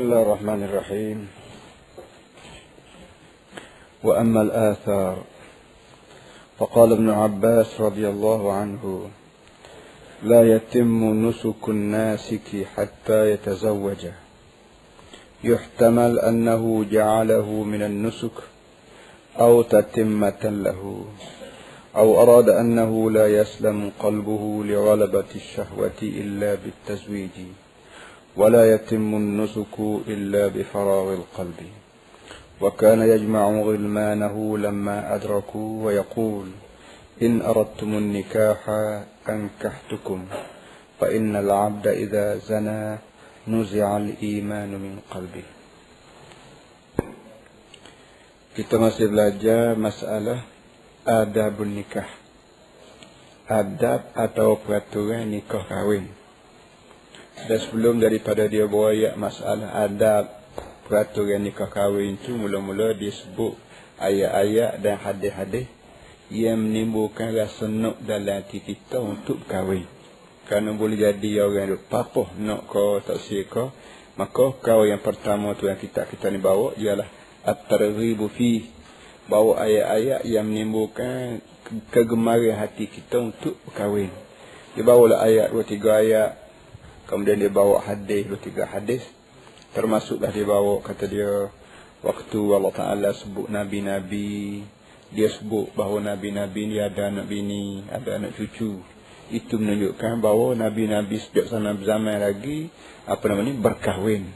بسم الله الرحمن الرحيم. وأما الآثار فقال ابن عباس رضي الله عنه لا يتم نسك الناسك حتى يتزوج. يحتمل أنه جعله من النسك أو تتمة له أو أراد أنه لا يسلم قلبه لغلبة الشهوة إلا بالتزويج. ولا يتم النسك إلا بفراغ القلب وكان يجمع غلمانه لما أدركوا ويقول إن أردتم النكاح أنكحتكم فإن العبد إذا زنى نزع الإيمان من قلبه Kita masih belajar masalah adab nikah. Adab atau peraturan nikah kahwin. Dan sebelum daripada dia beroyak masalah adab peraturan nikah kahwin itu mula-mula dia sebut ayat-ayat dan hadis-hadis yang menimbulkan rasa nak dalam hati kita untuk kahwin. Kerana boleh jadi orang yang papoh nak kau tak siapa maka kau yang pertama tu yang kita kita ni bawa ialah at-targhibu fi bawa ayat-ayat yang menimbulkan kegemaran hati kita untuk berkahwin. Dia bawa lah ayat dua tiga ayat kemudian dia bawa hadis dua tiga hadis termasuklah dia bawa kata dia waktu Allah Taala sebut nabi-nabi dia sebut bahawa nabi-nabi ni ada anak bini, ada anak cucu. Itu menunjukkan bahawa nabi-nabi sejak zaman lagi apa nama ni berkahwin.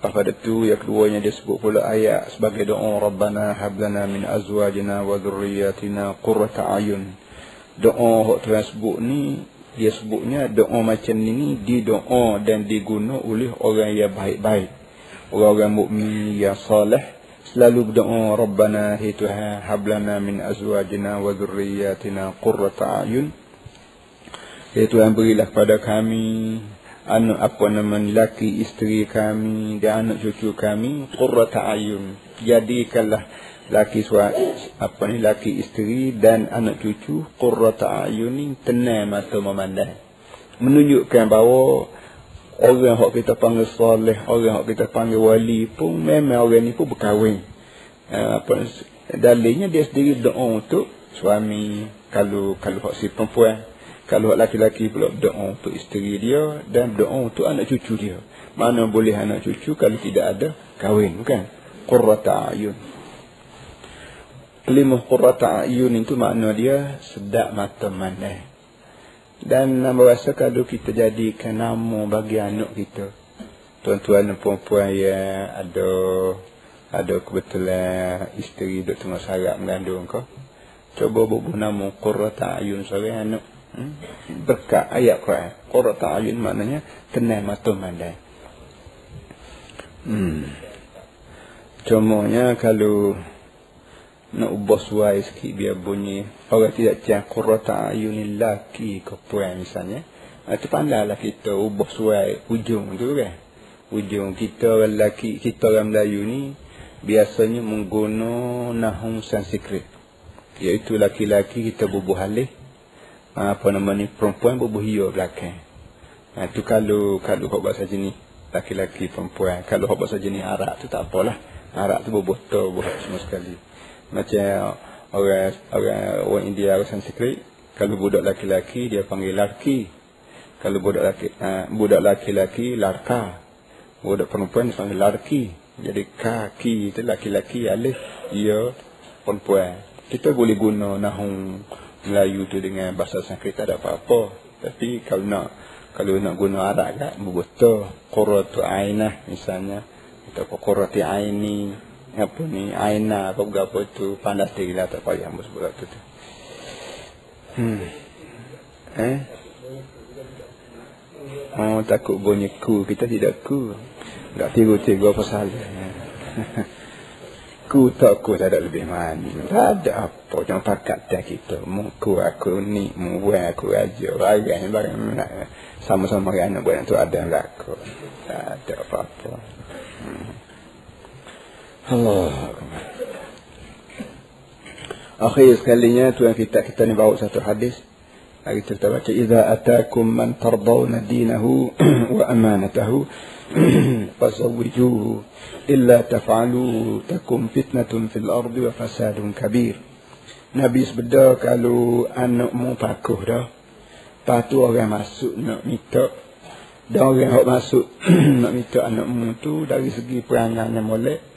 Pada itu yang keduanya dia sebut pula ayat sebagai doa Rabbana hablana min azwajina wa dhurriyyatina qurrata ayun. Doa hak Tuhan sebut ni dia sebutnya doa macam ni di doa dan diguna oleh orang yang baik-baik. Orang-orang mukmin yang soleh selalu berdoa Rabbana hi Tuhan hablana min azwajina wa dhurriyyatina qurrata ayun. Ya Tuhan berilah kepada kami anak apa nama laki isteri kami dan anak cucu kami qurrata ayun jadikanlah laki suami apa ni laki isteri dan anak cucu qurrata ayun ni tenang mata memandang menunjukkan bahawa orang yang kita panggil soleh orang yang kita panggil wali pun memang orang ni pun berkahwin uh, apa dalilnya dia sendiri doa untuk suami kalau kalau hak si perempuan kalau laki-laki pula doa untuk isteri dia dan doa untuk anak cucu dia. Mana boleh anak cucu kalau tidak ada kahwin kan? Qurrata ayun. Kelimah qurrata ayun itu makna dia sedap mata mana. Dan nama rasa kalau kita jadikan nama bagi anak kita. Tuan-tuan dan perempuan yang ada ada kebetulan isteri duk tengah sarap mengandung kau. Coba bubuh nama qurrata ayun seorang anak Hmm? berkat ayat Quran. Qurrata ayun maknanya tenang mata mandai. Hmm. Contohnya kalau nak ubah suai sikit biar bunyi orang tidak cakap qurrata ayun laki ke puan misalnya. Itu pandailah kita ubah suai ujung tu kan. Ujung kita lelaki, kita orang Melayu ni biasanya menggunakan nahum sanskrit. Iaitu laki-laki kita bubuh halih apa nama ni perempuan berbuhio belakang. Ha, tu kalau kalau hok bahasa jenis laki-laki perempuan. Kalau hok bahasa jenis Arab tu tak apalah. Arab tu berbotol buat semua sekali. Macam orang orang orang India orang Sanskrit kalau budak laki-laki dia panggil laki. Kalau budak laki uh, budak laki-laki larka. Budak perempuan dia panggil larki. Jadi kaki itu laki-laki alif ia perempuan. Kita boleh guna nahung Melayu tu dengan bahasa Sanskrit tak ada apa-apa. Tapi kalau nak kalau nak guna Arab kan betul qurratu ainah misalnya atau qurrati aini apa ni aina apa apa tu pandas diri lah tak payah sebut tu tu. Hmm. Eh? Oh takut bunyi ku kita tidak ku. Tak tiru-tiru pasal. Ku tak ku tak ada lebih mani. Tak ada apa. Jangan pakat tak kita. Muku aku ni. Muwe aku raja. Raja ni. Sama-sama nak buat itu ada laku. Tak ada apa-apa. Allah. Akhir sekalinya yang kita kita ni bawa satu hadis. Lagi cerita baca idza atakum man tardawna dinahu wa amanatahu fazawwijuhu illa taf'alu takum fitnatun fil ardi wa fasadun kabir. Nabi sebeda kalau anakmu pakuh dah. Patu orang masuk nak minta dan orang yang masuk nak minta anakmu tu dari segi perangannya molek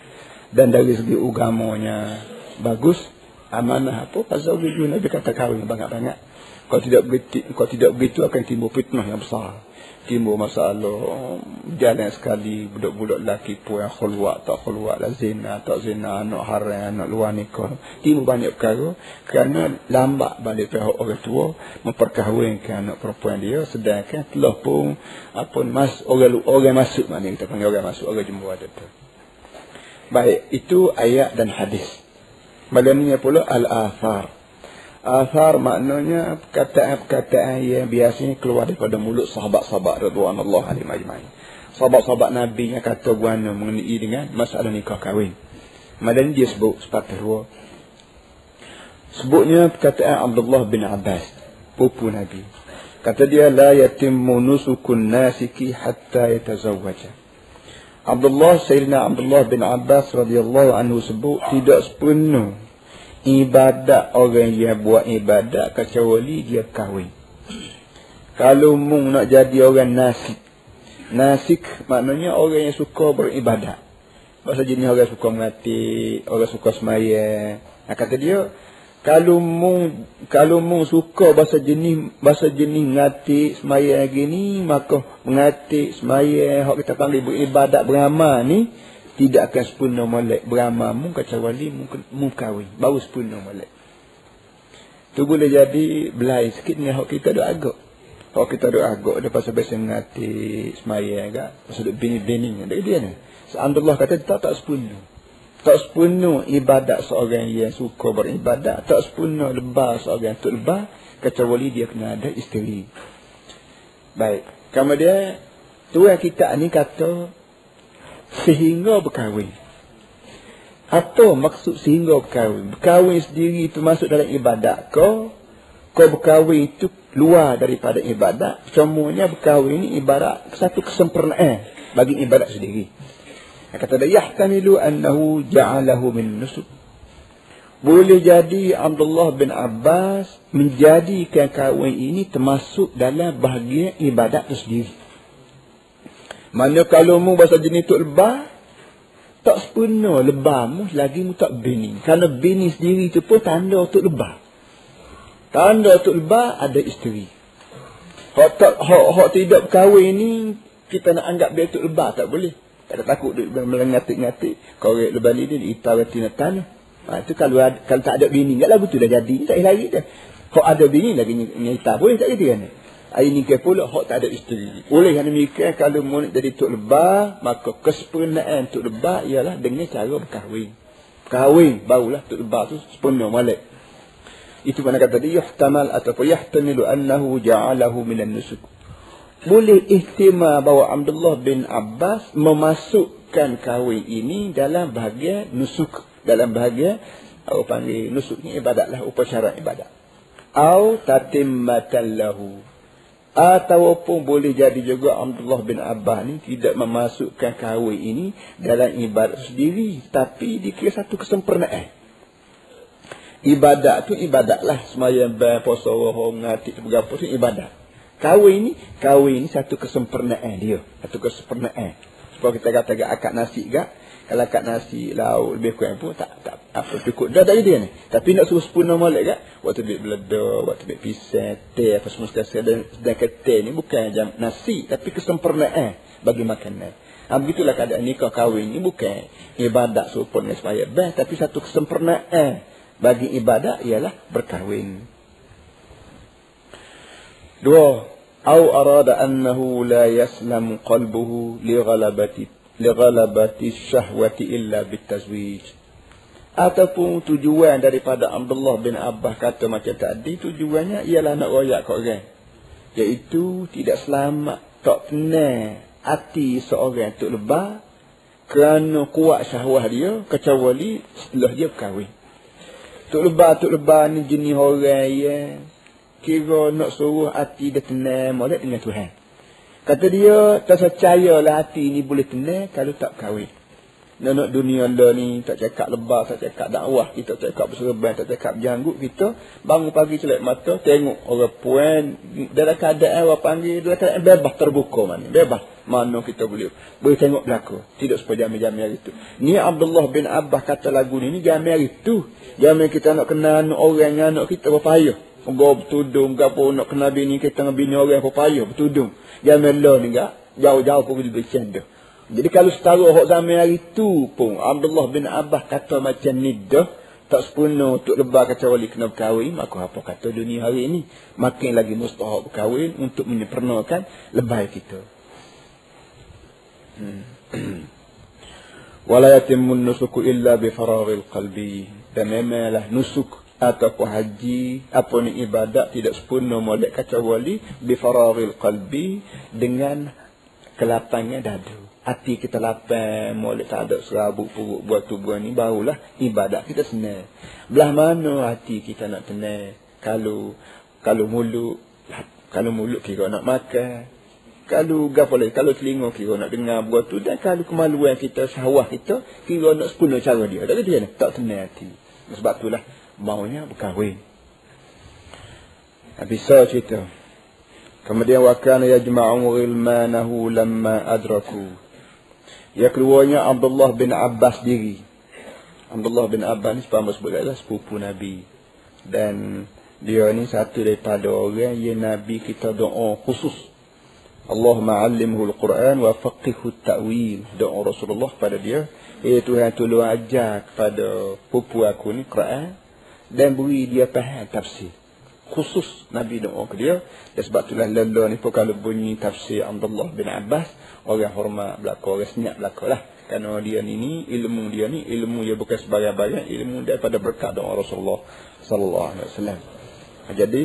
dan dari segi ugamanya bagus. Amanah apa? Pasal begitu Nabi kata kahwin banyak-banyak. Kalau tidak begitu, kalau tidak begitu akan timbul fitnah yang besar timbul masalah jalan sekali budak-budak lelaki pun yang khulwat tak khulwat lah zina tak zina anak haram anak luar nikah timbul banyak perkara kerana lambat balik pihak orang tua memperkahwinkan anak perempuan dia sedangkan telah pun apa mas orang orang masuk mana kita panggil orang masuk orang jumpa ada tu baik itu ayat dan hadis malamnya pula al-athar Asar maknanya perkataan-perkataan yang biasanya keluar daripada mulut sahabat-sahabat Radwan Allah alaihi majma'in. Sahabat-sahabat Nabi yang kata guana mengenai dengan masalah nikah kahwin. Madan dia sebut sepatah dua. Sebutnya perkataan Abdullah bin Abbas, pupu Nabi. Kata dia la yatimmu nusukun nasiki hatta yatazawwaja. Abdullah Sayyidina Abdullah bin Abbas radhiyallahu anhu sebut tidak sepenuh ibadat orang yang buat ibadat kecuali dia kahwin. Kalau mung nak jadi orang nasik. Nasik maknanya orang yang suka beribadat. Bahasa jenis orang suka mengati, orang suka semaya. Nah, kata dia, kalau mung kalau mung suka bahasa jenis bahasa jenis ngati semaya gini maka mengati semaya hak kita panggil beribadat beramal ni tidak akan sempurna molek. Beramal mu kecuali mu kahwin. Baru sempurna molek. Tu boleh jadi belai sikit ni hak kita dok agak. Hak kita dok agak dia pasal biasa ngati semaya agak pasal bini-bini dia dia ni. Allah kata tak tak sempurna tak sempurna ibadat seorang yang suka beribadat tak sempurna lebah seorang tu lebah kecuali dia kena ada isteri baik kemudian tu yang kita ni kata sehingga berkahwin. Apa maksud sehingga berkahwin? Berkahwin sendiri itu masuk dalam ibadat kau. Kau berkahwin itu luar daripada ibadat. Semuanya berkahwin ini ibarat satu kesempurnaan bagi ibadat sendiri. Kata dia, Yahtamilu annahu ja'alahu min nusuk. Boleh jadi Abdullah bin Abbas menjadikan kahwin ini termasuk dalam bahagian ibadat itu sendiri. Mana kalau mu bahasa jenis tu lebah, tak sempurna lebah mu lagi mu tak bini. Kerana bini sendiri tu pun tanda tu lebah. Tanda tu lebah ada isteri. Hak tak hak, hak tidak berkahwin ni kita nak anggap dia tu lebah tak boleh. Tak ada takut dia melengatik-ngatik. Kau lebah ni dia itar tina tanah. Ha, itu kalau, ada, kalau tak ada bini, enggak lagu tu dah jadi. Tak lagi dah. Kau ada bini lagi nyita boleh tak jadi kan? Air nikah pula hak tak ada isteri. Oleh kerana nikah kalau mau jadi tok lebah, maka kesempurnaan tok lebah ialah dengan cara berkahwin. Kahwin barulah tok lebah tu sempurna malik. Itu mana kata dia yuhtamal ataupun yahtamilu annahu ja'alahu minan nusuk. Boleh ihtimal bahawa Abdullah bin Abbas memasukkan kahwin ini dalam bahagian nusuk. Dalam bahagian, apa panggil nusuk ni ibadatlah, upacara ibadat. Au tatimmatan lahu Ataupun boleh jadi juga Abdullah bin Abbas ni tidak memasukkan kahwin ini dalam ibadat sendiri. Tapi dikira satu kesempurnaan. Ibadat tu ibadatlah. Semayang bayar puasa ngati berapa tu ibadat. Kahwin ini, kahwin ini satu kesempurnaan dia. Satu kesempurnaan. Supaya kita kata akad nasi gak kalau kat nasi lauk lebih kurang pun tak tak apa cukup. Dah dari dia ni. Tapi nak suruh sepuluh molek kan waktu dia beleda waktu dia pisang teh apa semua sekali dan sedangkan teh ni bukan jam nasi tapi kesempurnaan bagi makanan. Ha, begitulah keadaan nikah kahwin ni bukan ibadat supaya best tapi satu kesempurnaan bagi ibadat ialah berkahwin dua au arada annahu la yaslam qalbuhu li ghalabati lighalabati syahwati illa bitazwij. Ataupun tujuan daripada Abdullah bin Abbas kata macam tadi tujuannya ialah nak royak kat orang. Iaitu tidak selamat tak tenang hati seorang tu lebah kerana kuat syahwah dia kecuali setelah dia berkahwin. Tuk lebah, tuk lebah ni jenis orang yang kira nak suruh hati dia tenang molek dengan Tuhan. Kata dia, tak percayalah hati ni boleh tenang kalau tak kahwin. Nak dunia lah ni tak cakap lebar, tak cakap dakwah, kita tak cakap berserban, tak cakap janggut kita. Bangun pagi celak mata, tengok orang puan. Dalam keadaan orang panggil, dalam keadaan bebas terbuka mana. Bebas. Mana kita boleh boleh tengok belakang. Tidak supaya jamir-jamir itu. Ni Abdullah bin Abbas kata lagu ni, ni jamir itu. Jamir kita nak kenal orang yang anak kita berpayah. Gua bertudung, gapo nak kenal bini kita dengan bini orang berpayah, bertudung. Jamir lah ni gak. Jauh-jauh pun boleh bercanda. Jadi kalau setara hok zaman hari tu pun Abdullah bin Abbas kata macam ni dah tak sepenuh untuk lebar kata wali kena berkahwin maka apa kata dunia hari ini makin lagi mustahak berkahwin untuk menyempurnakan lebay kita hmm. wala nusuku illa bi faragil qalbi dan memanglah nusuk atau haji apa ni ibadat tidak sepenuh molek kata wali bi faragil qalbi dengan kelapangan dadu hati kita lapar, molek tak ada serabut perut buat tubuh ni, barulah ibadat kita senang. Belah mana hati kita nak tenang? Kalau kalau mulut, kalau mulut kira nak makan, kalau gapo lagi, kalau telinga kira nak dengar buat tu, dan kalau kemaluan kita, sawah kita, kira nak sepuluh cara dia. Tak dia tak tenang hati. Sebab itulah maunya berkahwin. Habis cerita. Kemudian wakana yajma'u ghilmanahu lamma adraku. Yang keluarnya Abdullah bin Abbas diri. Abdullah bin Abbas ni sepama sebagai sepupu Nabi. Dan dia ni satu daripada orang yang Nabi kita doa khusus. Allah ma'allimhu al-Quran wa faqihhu ta'wil. Doa Rasulullah pada dia. Eh Tuhan tolong ajar kepada pupu aku ni Quran. Dan beri dia faham tafsir. Khusus Nabi doa ke dia. Dan sebab itulah lelah ni pun kalau bunyi tafsir Abdullah bin Abbas orang hormat belaka, orang senyap belaka lah. Kerana dia ni, ni ilmu dia ni, ilmu dia bukan sebagai-bagai, ilmu daripada berkat doa Rasulullah sallallahu alaihi wasallam. Jadi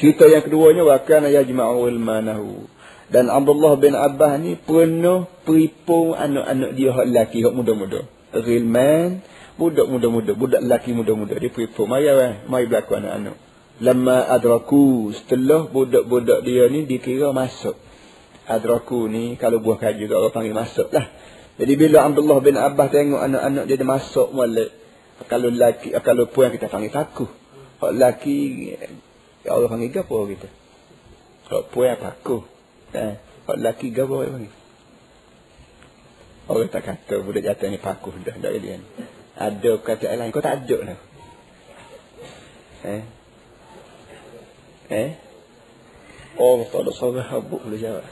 cerita yang keduanya wa kana yajma'u ilmanahu. Dan Abdullah bin Abbas ni penuh peripu anak-anak dia lelaki hak muda-muda. Rilman budak muda-muda, budak lelaki muda-muda dia peripu. Mari weh, mari berlaku anak-anak. Lama adraku setelah budak-budak dia ni dikira masuk adraku ni kalau buah kayu juga orang panggil masuk lah. Jadi bila Abdullah bin Abbas tengok anak-anak dia, dia masuk balik. Kalau lelaki, kalau puan kita panggil takut. Kalau lelaki, Allah panggil apa kita? Kalau puan takut. Eh, kalau lelaki, apa orang panggil? Orang tak kata budak jatuh ni pakuh dah. Tak dia ni. Ada kata lain. Kau tak ada lah. Eh? Eh? Oh, tak ada seorang habuk boleh jawab.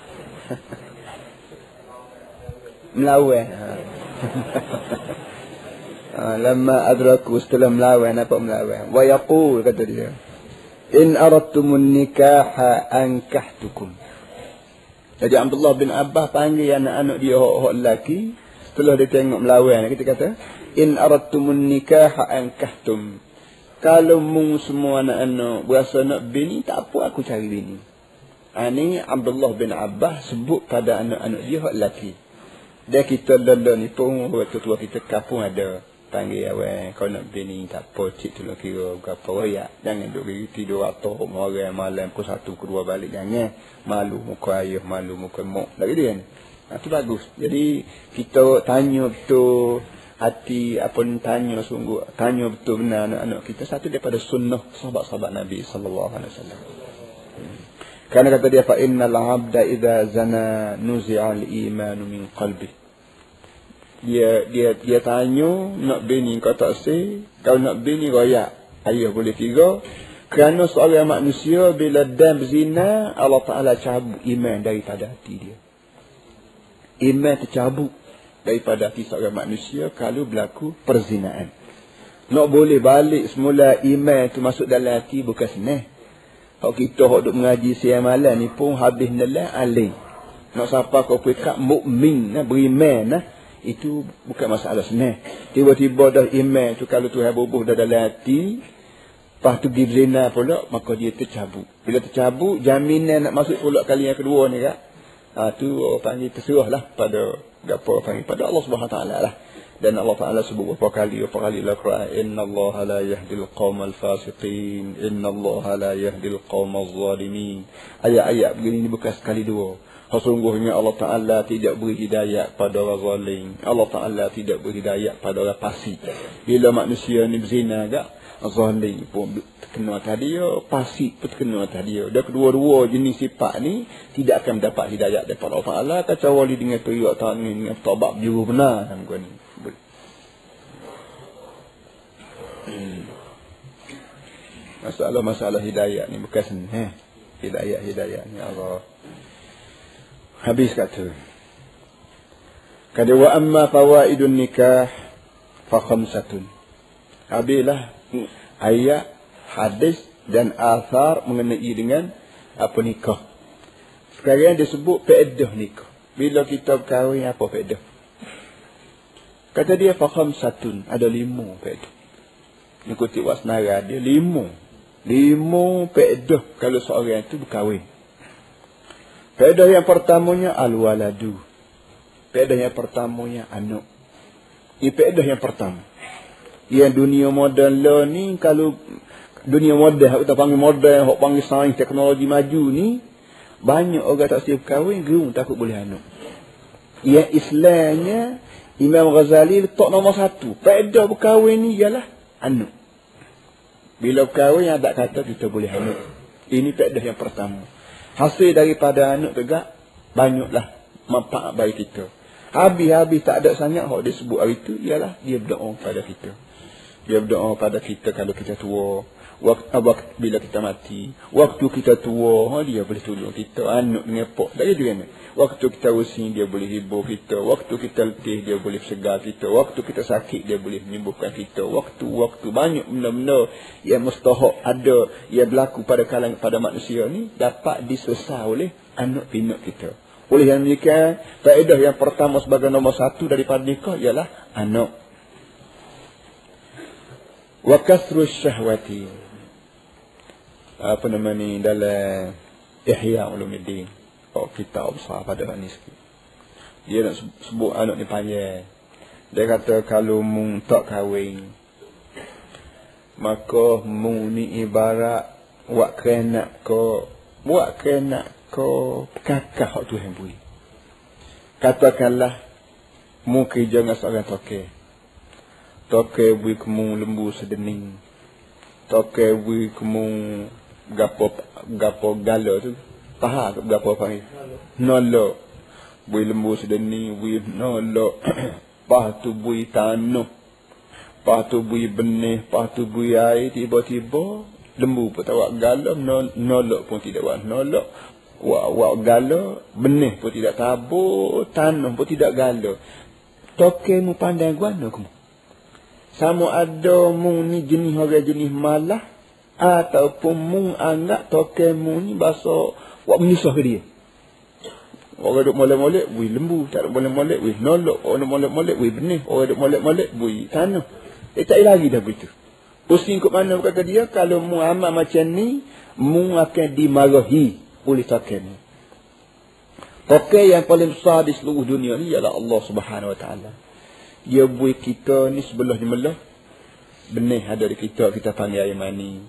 melawan. Ha. ha. Lama adraku setelah melawan apa melawan. Wa yaqul kata dia. In aradtumun nikaha ankahtukum. Jadi Abdullah bin Abbas panggil anak-anak dia hok-hok lelaki. Setelah dia tengok melawan. Kita kata. In aradtumun nikaha ankahtum. Kalau mung semua anak-anak berasa nak bini, tak apa aku cari bini. Ini Abdullah bin Abbas sebut pada anak-anak dia hak lelaki. Dia kita lala ni pun waktu tua kita kapung ada panggil awak kau nak bini tak apa cik tu kira berapa royak. Jangan duduk tidur atau orang malam pukul satu kedua balik. Jangan malu muka ayah, malu muka mak. Tak gitu kan? Itu bagus. Jadi kita tanya betul hati apa tanya sungguh tanya betul benar anak-anak kita satu daripada sunnah sahabat-sahabat Nabi sallallahu alaihi wasallam. Karena kata dia fa innal 'abda idza zana nuzi'a al-iman min qalbi. Dia dia dia tanya nak bini kau tak sih, kalau nak bini royak, ayah boleh tiga. Kerana seorang manusia bila dam zina, Allah Taala cabut iman daripada hati dia. Iman tercabut daripada hati seorang manusia kalau berlaku perzinaan. Nak boleh balik semula iman tu masuk dalam hati bukan senang. Kalau kita hok duk mengaji siang malam ni pun habis nelah alim. Nak siapa kau pekat mukmin nah beriman nah itu bukan masalah senang. Tiba-tiba dah iman tu kalau Tuhan bubuh dah dalam hati Lepas tu pergi pula, maka dia tercabut. Bila tercabut, jaminan nak masuk pula kali yang kedua ni kak. Ha, tu orang panggil terserah lah pada apa panggil pada Allah Subhanahu Taala lah. dan Allah Taala sebut beberapa kali beberapa kali dalam Quran inna Allah la yahdil qaumal fasiqin inna Allah la yahdil qaumaz zalimin ayat-ayat begini ini bukan sekali dua Sesungguhnya Allah Ta'ala tidak beri hidayah pada orang zalim. Allah Ta'ala tidak beri hidayah pada orang pasi. Bila manusia ni berzina agak, zalim pun terkena tadi ya, pasi pun terkena tadi ya. Dan kedua-dua jenis sifat ni tidak akan mendapat hidayah daripada Allah Ta'ala. Kecuali dengan teriak tangan dengan tobat juru benar. Ni. Hmm. Masalah-masalah hidayah ni bukan senang. Hidayah-hidayah ni Allah. Habis kata. Kata wa amma fawaidun nikah fa khamsatun. Habislah ayat, hadis dan asar mengenai dengan apa nikah. Sekarang dia sebut faedah nikah. Bila kita berkahwin apa faedah? Kata dia fa khamsatun, ada lima faedah. Ikuti wasnara dia lima. Lima faedah kalau seorang itu berkahwin. Faedah yang pertamanya al-waladu. Faedah yang pertamanya anak. Ini faedah yang pertama. Yang dunia moden lo ni kalau dunia moden kita panggil moden, hok panggil sains teknologi maju ni banyak orang tak siap kahwin gerung takut boleh anak. Yang Islamnya Imam Ghazali letak nombor satu. Faedah berkahwin ni ialah anak. Bila berkahwin ada kata kita boleh anak. Ini faedah yang pertama hasil daripada anak tegak banyaklah manfaat bagi kita habis-habis tak ada sangat hak dia sebut hari itu ialah dia berdoa pada kita dia berdoa pada kita kalau kita tua. Waktu, waktu bila kita mati. Waktu kita tua ha, dia boleh tolong kita. Anak dengan pok tak gitu kan waktu kita usin dia boleh hibur kita. Waktu kita letih dia boleh segar kita. Waktu kita sakit dia boleh menyembuhkan kita. Waktu-waktu banyak benda-benda yang mustahak ada yang berlaku pada kalangan pada manusia ni dapat diselesai oleh anak pinak kita. Oleh yang demikian faedah yang pertama sebagai nombor satu daripada nikah ialah anak wa kasru syahwati. Apa nama ni dalam ihya ulumuddin. Oh kita besar pada ni sikit. Dia nak sebut anak ni panjang. Dia kata kalau mung tak kahwin maka mung ni ibarat wak kena ko buat kena ko kakak hak Tuhan beri. Katakanlah mu kerja dengan seorang toke toke beri kemu lembu sedening. Toke beri kemu gapo gapo galo tu. Taha gapo panggil nolo. Bui lembu sedeni bui nolo. Pah tu bui tanah pah tu bui benih pah tu bui air tiba-tiba lembu pun tak pun tidak buat nolo. Wak wak galo benih pun tidak tabur tanah pun tidak galo. Toke mu pandai guano kamu sama ada mung ni jenis orang jenis malah ataupun mung anggap toke mung ni bahasa buat menyusah ke dia. Orang duk molek-molek, wui lembu. Tak duk molek-molek, wui nolok. Orang duk molek-molek, wui benih. Orang duk molek-molek, wui tanah. Eh, tak lagi dah begitu. Pusing ke mana berkata dia, kalau mu amat macam ni, mu akan dimarahi oleh toke ni. Toke yang paling besar di seluruh dunia ni ialah Allah subhanahu wa ta'ala. Dia buat kita ni sebelah ni melah. Benih ada di kita, kita panggil air mani.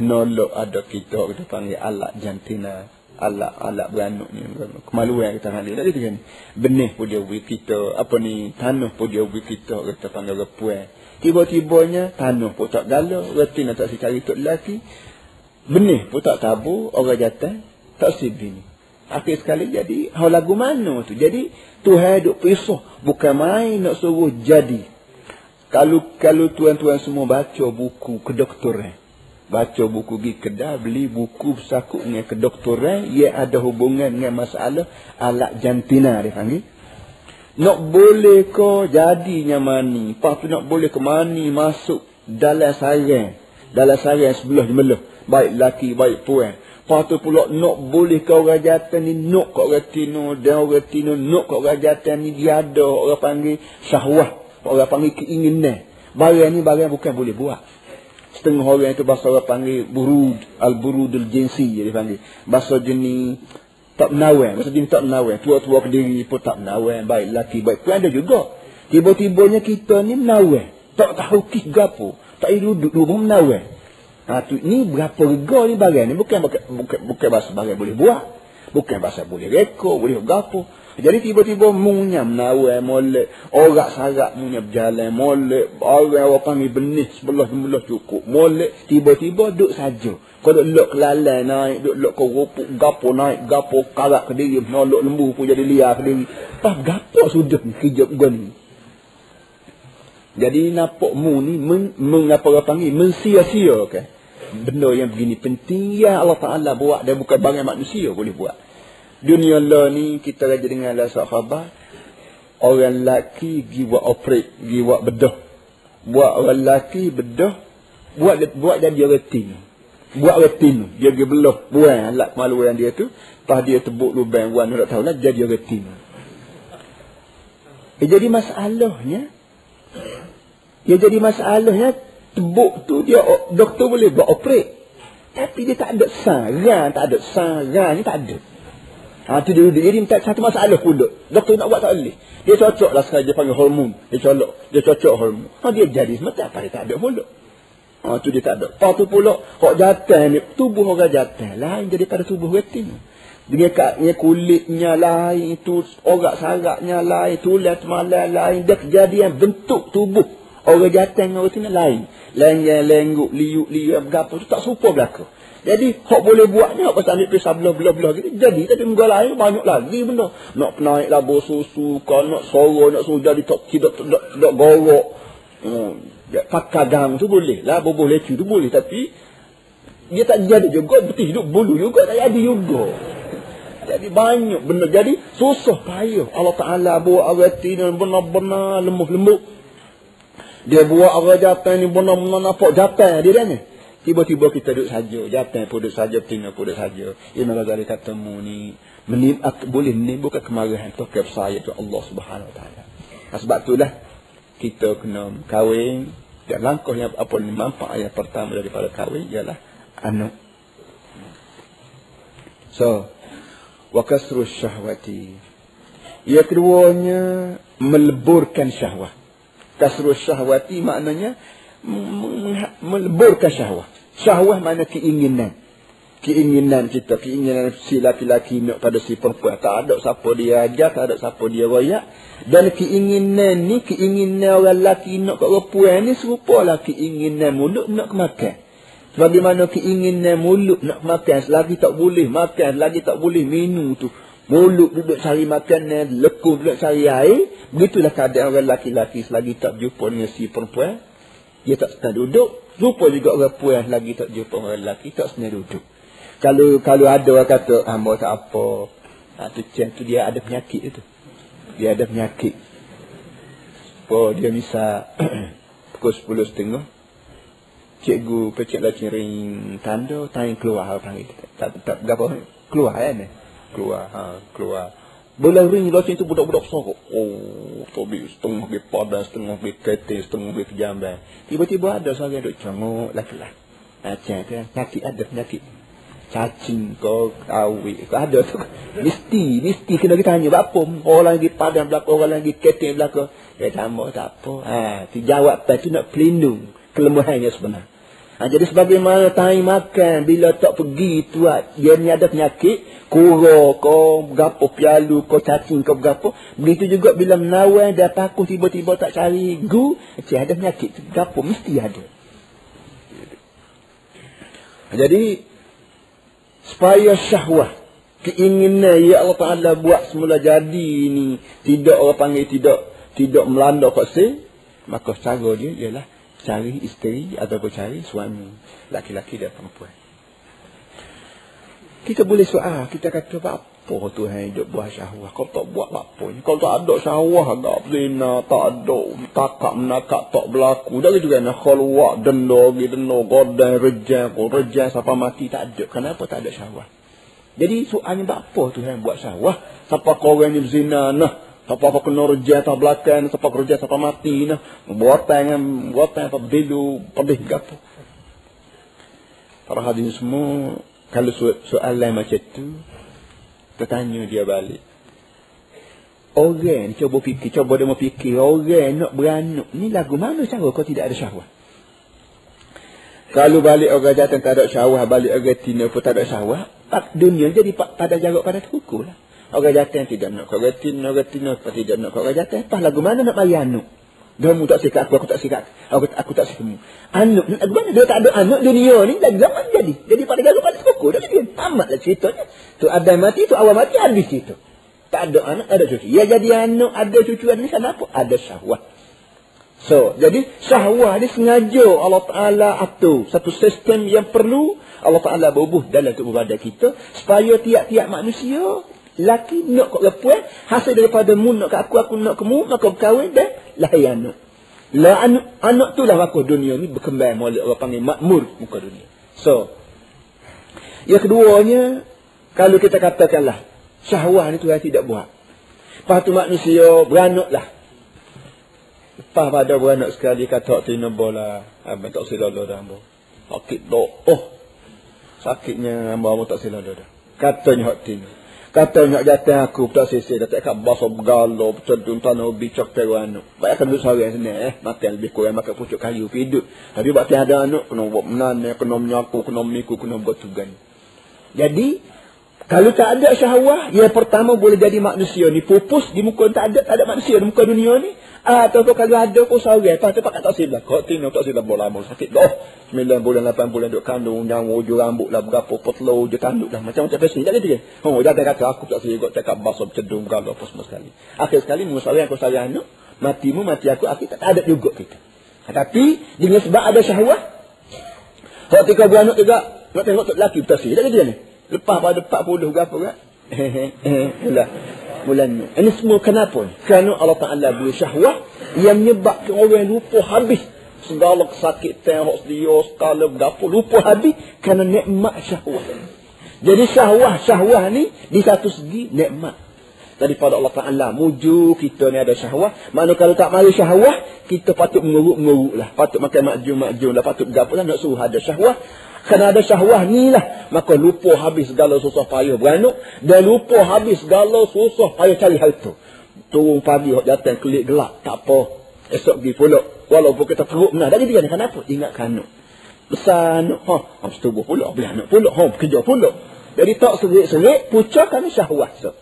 Nolok ada kita kita panggil alat jantina. Alat alat beranuk ni. Kemaluan kita panggil. Tak gitu kan? Benih pun dia beri kita. Apa ni? Tanah pun dia beri kita. Kita panggil repuan. Tiba-tibanya tanah pun tak gala. Reti nak tak si cari tok lelaki. Benih pun tak tabur. Orang jatuh. Tak si bini akhir sekali jadi hal lagu mana tu? Jadi Tuhan duk pisah bukan main nak suruh jadi. Kalau kalau tuan-tuan semua baca buku kedoktoran baca buku pergi kedai beli buku sakut dengan kedoktoran ia ada hubungan dengan masalah alat jantina dia panggil. Nak boleh ke jadinya mani. Lepas tu nak boleh ke mani masuk dalam sarang dalam sarang sebelah jemelah baik laki baik puan lepas tu pula nak boleh ke orang jatuh ni nak ke orang tino dan orang tino nak ke orang jatuh ni dia ada orang panggil syahwah. Orang panggil keinginan. Barang ni barang bukan boleh buat. Setengah orang itu bahasa orang panggil burud al-burudul jinsi dia panggil. Bahasa jenis tak menawan. Bahasa jenis tak menawan. Tua-tua kediri pun tak menawan. Baik laki baik pun ada juga. Tiba-tibanya kita ni menawar. Tak tahu kis gapo. Tak duduk duduk menawar. Ha, tu, ni berapa rega ni barang ni. Bukan, bukan, bukan, bukan bahasa barang boleh buat. Bukan bahasa boleh rekod, boleh gapo. Jadi tiba-tiba munya menawar molek. Orang sarak munya berjalan molek. Orang orang panggil benih sebelah-sebelah cukup. Molek. Tiba-tiba duduk saja. Kau duduk lok kelalai naik. Duduk lok rupuk gapo naik. Gapo karak ke diri. Nolok lembu pun jadi liar ke diri. Pas gapo sudah ni kerja ni. Jadi nampak mu ni men, mengapa orang panggil mensia-sia kan. Benda yang begini penting ya Allah Taala buat dan bukan barang manusia boleh buat. Dunia lah ni kita raja dengan lah sahabat. Orang lelaki pergi buat operate, pergi buat bedah. Buat orang lelaki bedah, buat buat jadi retin. Buat retin, dia pergi belah, buang alat malu yang dia tu. Pas dia tebuk lubang, buang tak tahu lah, jadi retin. Eh, jadi masalahnya, dia jadi masalahnya tebuk tu dia doktor boleh buat operate. Tapi dia tak ada sarang, tak ada sarang ni tak ada. Ha, tu dia, dia, jadi minta satu masalah pula. Doktor nak buat tak boleh. Dia cocok lah sekarang dia panggil hormon. Dia colok. Dia cocok hormon. Ha, dia jadi semata apa dia tak ada pula. Ha, tu dia tak ada. Lepas tu pula, kok jatuh ni, tubuh orang jatuh. Lain daripada tubuh retin. Dengan katnya kulitnya lain, tu orang saraknya lain, tulang malam lain. Dia kejadian bentuk tubuh Orang jatuh dengan orang sini lain. Lengang, lengguk, liuk, liuk, berapa tu tak serupa belakang. Jadi, hak boleh buat ni, hak pasal ambil pisah belah-belah gitu. Jadi, tapi muka lain banyak lagi benda. Nak naik labur susu, kau nak sorok, nak suruh jadi tak, tidak, tidak, tidak gorok. Hmm. Pakai gang tu boleh lah, boboh lecu tu boleh. Tapi, dia tak jadi juga, betul hidup bulu juga, tak jadi juga. Jadi banyak benda. Jadi susah payah. Allah Ta'ala buat arati benar-benar lemah-lemah. Dia buat orang jatuh ni benar-benar nampak jatuh dia ni. Tiba-tiba kita duduk saja, jatuh pun duduk saja, tina pun duduk saja. Imam Ghazali kata mu ni menim, boleh menimbulkan kemarahan ke saya tu Allah Subhanahu Wa Taala. Sebab itulah kita kena kahwin dan langkah yang apa ni manfaat yang pertama daripada kahwin ialah anak. So, wa kasru syahwati. Yang keduanya meleburkan syahwat kasrul syahwati maknanya meleburkan syahwat. Syahwat mana keinginan. Keinginan kita, keinginan si laki-laki nak pada si perempuan. Tak ada siapa dia ajar, tak ada siapa dia royak. Dan keinginan ni, keinginan orang lelaki nak ke perempuan ni serupalah keinginan mulut nak makan. Bagaimana keinginan mulut nak makan selagi tak boleh makan, selagi tak boleh minum tu. Mulut duduk cari makanan, lekuk duduk cari air. Begitulah keadaan orang laki-laki selagi tak jumpa dengan si perempuan. Dia tak senang duduk. Rupa juga orang perempuan selagi tak jumpa orang lelaki, tak senang duduk. Kalau kalau ada orang kata, hamba tak apa. Ha, tu, dia ada penyakit itu. Dia ada penyakit. Oh, dia bisa pukul sepuluh setengah. Cikgu pecik lah ciring tanda, tanya keluar. Panggil. Tak, tak, tak, apa, keluar kan? Keluar ha, keluar. Boleh ring lah itu budak-budak sorok oh tobi setengah pergi padas setengah pergi kereta setengah pergi kejamban tiba-tiba ada seorang duduk cengok laki-laki macam tu nyakit ada penyakit cacing kau awi kau ada tu. Mesti mesti kena kita tanya apa orang lagi padan belakang orang lagi kereta belakang. Ya sama tak apa. Ha, tu jawab tu nak pelindung kelemahannya sebenarnya Ha, jadi sebagaimana tahi makan bila tak pergi tuat dia ni ada penyakit kuro ko gapo pialu ko cacing ko gapo begitu juga bila menawan dia takut tiba-tiba tak cari gu cik ada penyakit gapo mesti ada. Ha, jadi supaya syahwah keinginan ya Allah Taala buat semula jadi ni tidak orang panggil tidak tidak melanda kat maka cara dia ialah cari isteri ataupun cari suami laki-laki dan perempuan. Kita boleh soal, kita kata apa Tuhan hidup buah syahwah. Kau tak buat apa ni? Kau tak ada syahwah, tak zina, tak ada takak menakak, tak berlaku. Dah gitu kan, keluar denda, denda, godang, rejang, kau rejang siapa mati, tak ada. Kenapa tak ada syahwah? Jadi soalnya apa Tuhan buat syahwah? Siapa kau orang ni berzina, nah, Belakang, siapa kerja, siapa mati. Nah. Buat tangan, buat tangan, apa belu, pedih ke apa. Para hadirin semua, kalau soalan macam tu, kita tanya dia balik. Orang cuba fikir, cuba dia fikir. Orang nak beranak. Ni lagu mana cara kau tidak ada syahwat? Kalau balik orang jatuh tak ada syahwat, balik orang tina pun tak ada syahwat. Dunia jadi pada jarak pada terkukur lah. Orang jatuh tidak nak. Orang tina, orang pun tidak nak. Orang jatuh, pas lagu mana nak bagi anak? Kamu tak sikat aku, aku tak sikat. Aku, aku tak kamu. Anak, mana dia tak ada anak dunia ni, dan zaman jadi. Jadi pada jarak pada terkukur. Dah jadi. Tamatlah ceritanya. Tu ada mati, tu awal mati, habis itu. Tak ada anak, ada cucu. Ya jadi anak, ada cucu, ada ni kenapa? Ada syahwat. So, jadi syahwat ni sengaja Allah Ta'ala atur. Satu sistem yang perlu Allah Ta'ala berbuh dalam tubuh badan kita. Supaya tiap-tiap manusia, laki nak kok lepuan, hasil daripada mu nak ke aku, aku nak ke mu, maka berkahwin dan lahir anak. Lah anak, anak tu lah waktu dunia ni berkembang oleh orang panggil makmur muka dunia. So, yang keduanya, kalau kita katakanlah, Syahwah ni Tuhan tidak buat. Lepas tu manusia beranaklah. Lepas pada beranak sekali kata tina bola. Abang tak sila dah. Sakit dok. Oh. Sakitnya ambo tak sila dah. Katanya hak tina. Katanya jatuh aku tak sisi dah tak basa begalo bercedung tanah bicok teruanu. Baik akan duduk sore sini eh makan lebih kurang makan pucuk kayu hidup. Tapi buat tiada anak kena buat menane, kena menyaku, kena meniku, kena buat tugan. Jadi kalau tak ada syahwah, yang pertama boleh jadi manusia ni pupus di muka tak ada tak ada manusia di muka dunia ni. Ataupun kalau ada pun sahaja. Lepas tu pakai tak silap. Kau tinggal tak silap bola lama sakit. Dah. 9 bulan, 8 bulan duk kandung. Nyawa ujung rambut lah. Berapa potlo ujung tanduk lah. Macam-macam fashion. Tak kata Oh, dah kata aku tak silap. Kau cakap basah cedung galau apa semua sekali. Akhir sekali, musawir aku sayang anak. Matimu, mati aku. Aku tak ada juga kita. Tapi, dengan sebab ada syahwah. Kalau tiga beranak juga. Nak tengok tu lelaki tak silap. Tak kata ni. Lepas pada 40 berapa kan? Itulah. Bulan Ini semua kenapa? Kerana Allah Ta'ala beri syahwah yang menyebabkan orang lupa habis. Segala kesakitan, hos dia, skala berapa, lupa habis kerana nikmat syahwah. Jadi syahwah, syahwah ni di satu segi nikmat. Daripada Allah Ta'ala, muju kita ni ada syahwah. Mana kalau tak mari syahwah, kita patut menguruk-menguruk lah. Patut makan makjum-makjum lah. Patut berapa lah nak suruh ada syahwah. Kerana ada syahwah ni lah. Maka lupa habis segala susah payah beranak. Dan lupa habis segala susah payah cari hal tu. Turun pagi, datang kelik gelap. Tak apa. Esok pergi pulak. Walaupun kita teruk benar. Dari dia kenapa? Ingat kanuk. Besar anak. Ha, harus tubuh pulak. Boleh anak pulak. Ha, kerja pulak. Jadi tak serik-serik. Pucak kerana syahwah. So.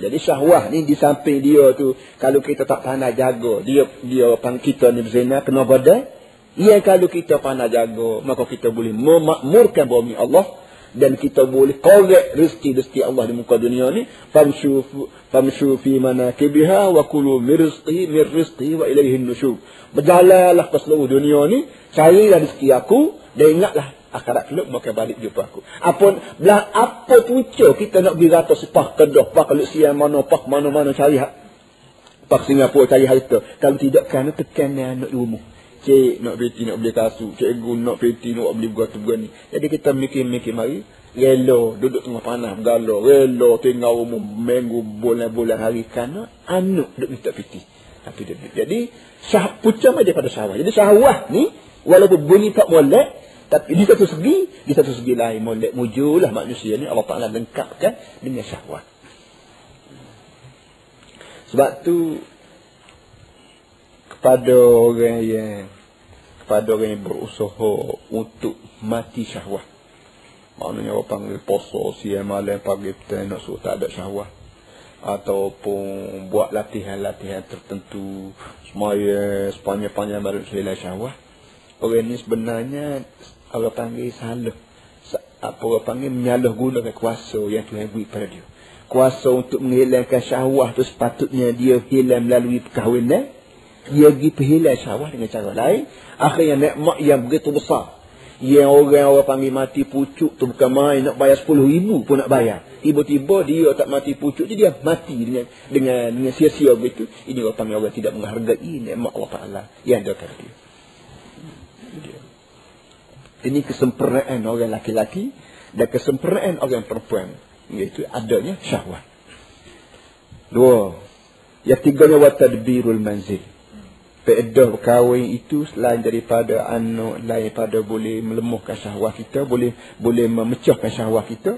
Jadi syahwah ni di samping dia tu. Kalau kita tak pandai jaga. Dia dia kita ni berzina. Kena badai. Ya kalau kita pandai jaga, maka kita boleh memakmurkan bumi Allah dan kita boleh korek rezeki-rezeki Allah di muka dunia ni. Famshu famshu fi manakibiha wa kulu mir rizqi wa ilaihi nusyur. Berjalanlah ke seluruh dunia ni, carilah rezeki aku dan ingatlah akhirat kelak maka balik jumpa aku. Apa belah apa punca kita nak pergi rata sepah kedah, pak kalau siang mana, pak mana-mana cari hak. Pak Singapura cari hal itu. Kalau tidak kerana tekan anak rumah. Cik nak peti nak beli kasut. Cikgu nak peti nak beli buat tu ni. Jadi kita mikir-mikir mari. Relo duduk tengah panas galau. Relo tinggal umum minggu bulan-bulan hari. Kerana anak duduk minta peti. Tapi dia, jadi syah, pucam aja pada syahwah. Jadi syahwah ni walaupun bunyi tak molek. Tapi di satu segi, di satu segi lain molek mujulah manusia ni. Allah Ta'ala lengkapkan dengan syahwat. Sebab tu kepada orang yang kepada orang yang berusaha untuk mati syahwat. Maknanya orang panggil poso, siang malam, pagi, petang, nak suruh tak ada syahwat. Ataupun buat latihan-latihan tertentu, semaya, sepanjang-panjang baru hilang syahwat. Orang ini sebenarnya, orang panggil salah. Apa orang panggil menyalah gunakan kuasa yang Tuhan beri pada dia. Kuasa untuk menghilangkan syahwat tu sepatutnya dia hilang melalui perkahwinan dia pergi perhilang syahwat dengan cara lain. Akhirnya nekmat yang begitu besar. Yang orang-orang panggil mati pucuk tu bukan main nak bayar 10 ribu pun nak bayar. Tiba-tiba dia tak mati pucuk je dia mati dengan dengan dengan sia-sia begitu. Ini orang panggil orang tidak menghargai nekmat Allah Ta'ala yang ada pada dia. Ini kesempurnaan orang laki-laki dan kesempurnaan orang perempuan. Iaitu adanya syahwat. Dua. Yang tiganya watadbirul manzil peedah berkahwin itu selain daripada anak lain daripada boleh melemahkan syahwat kita boleh boleh memecahkan syahwat kita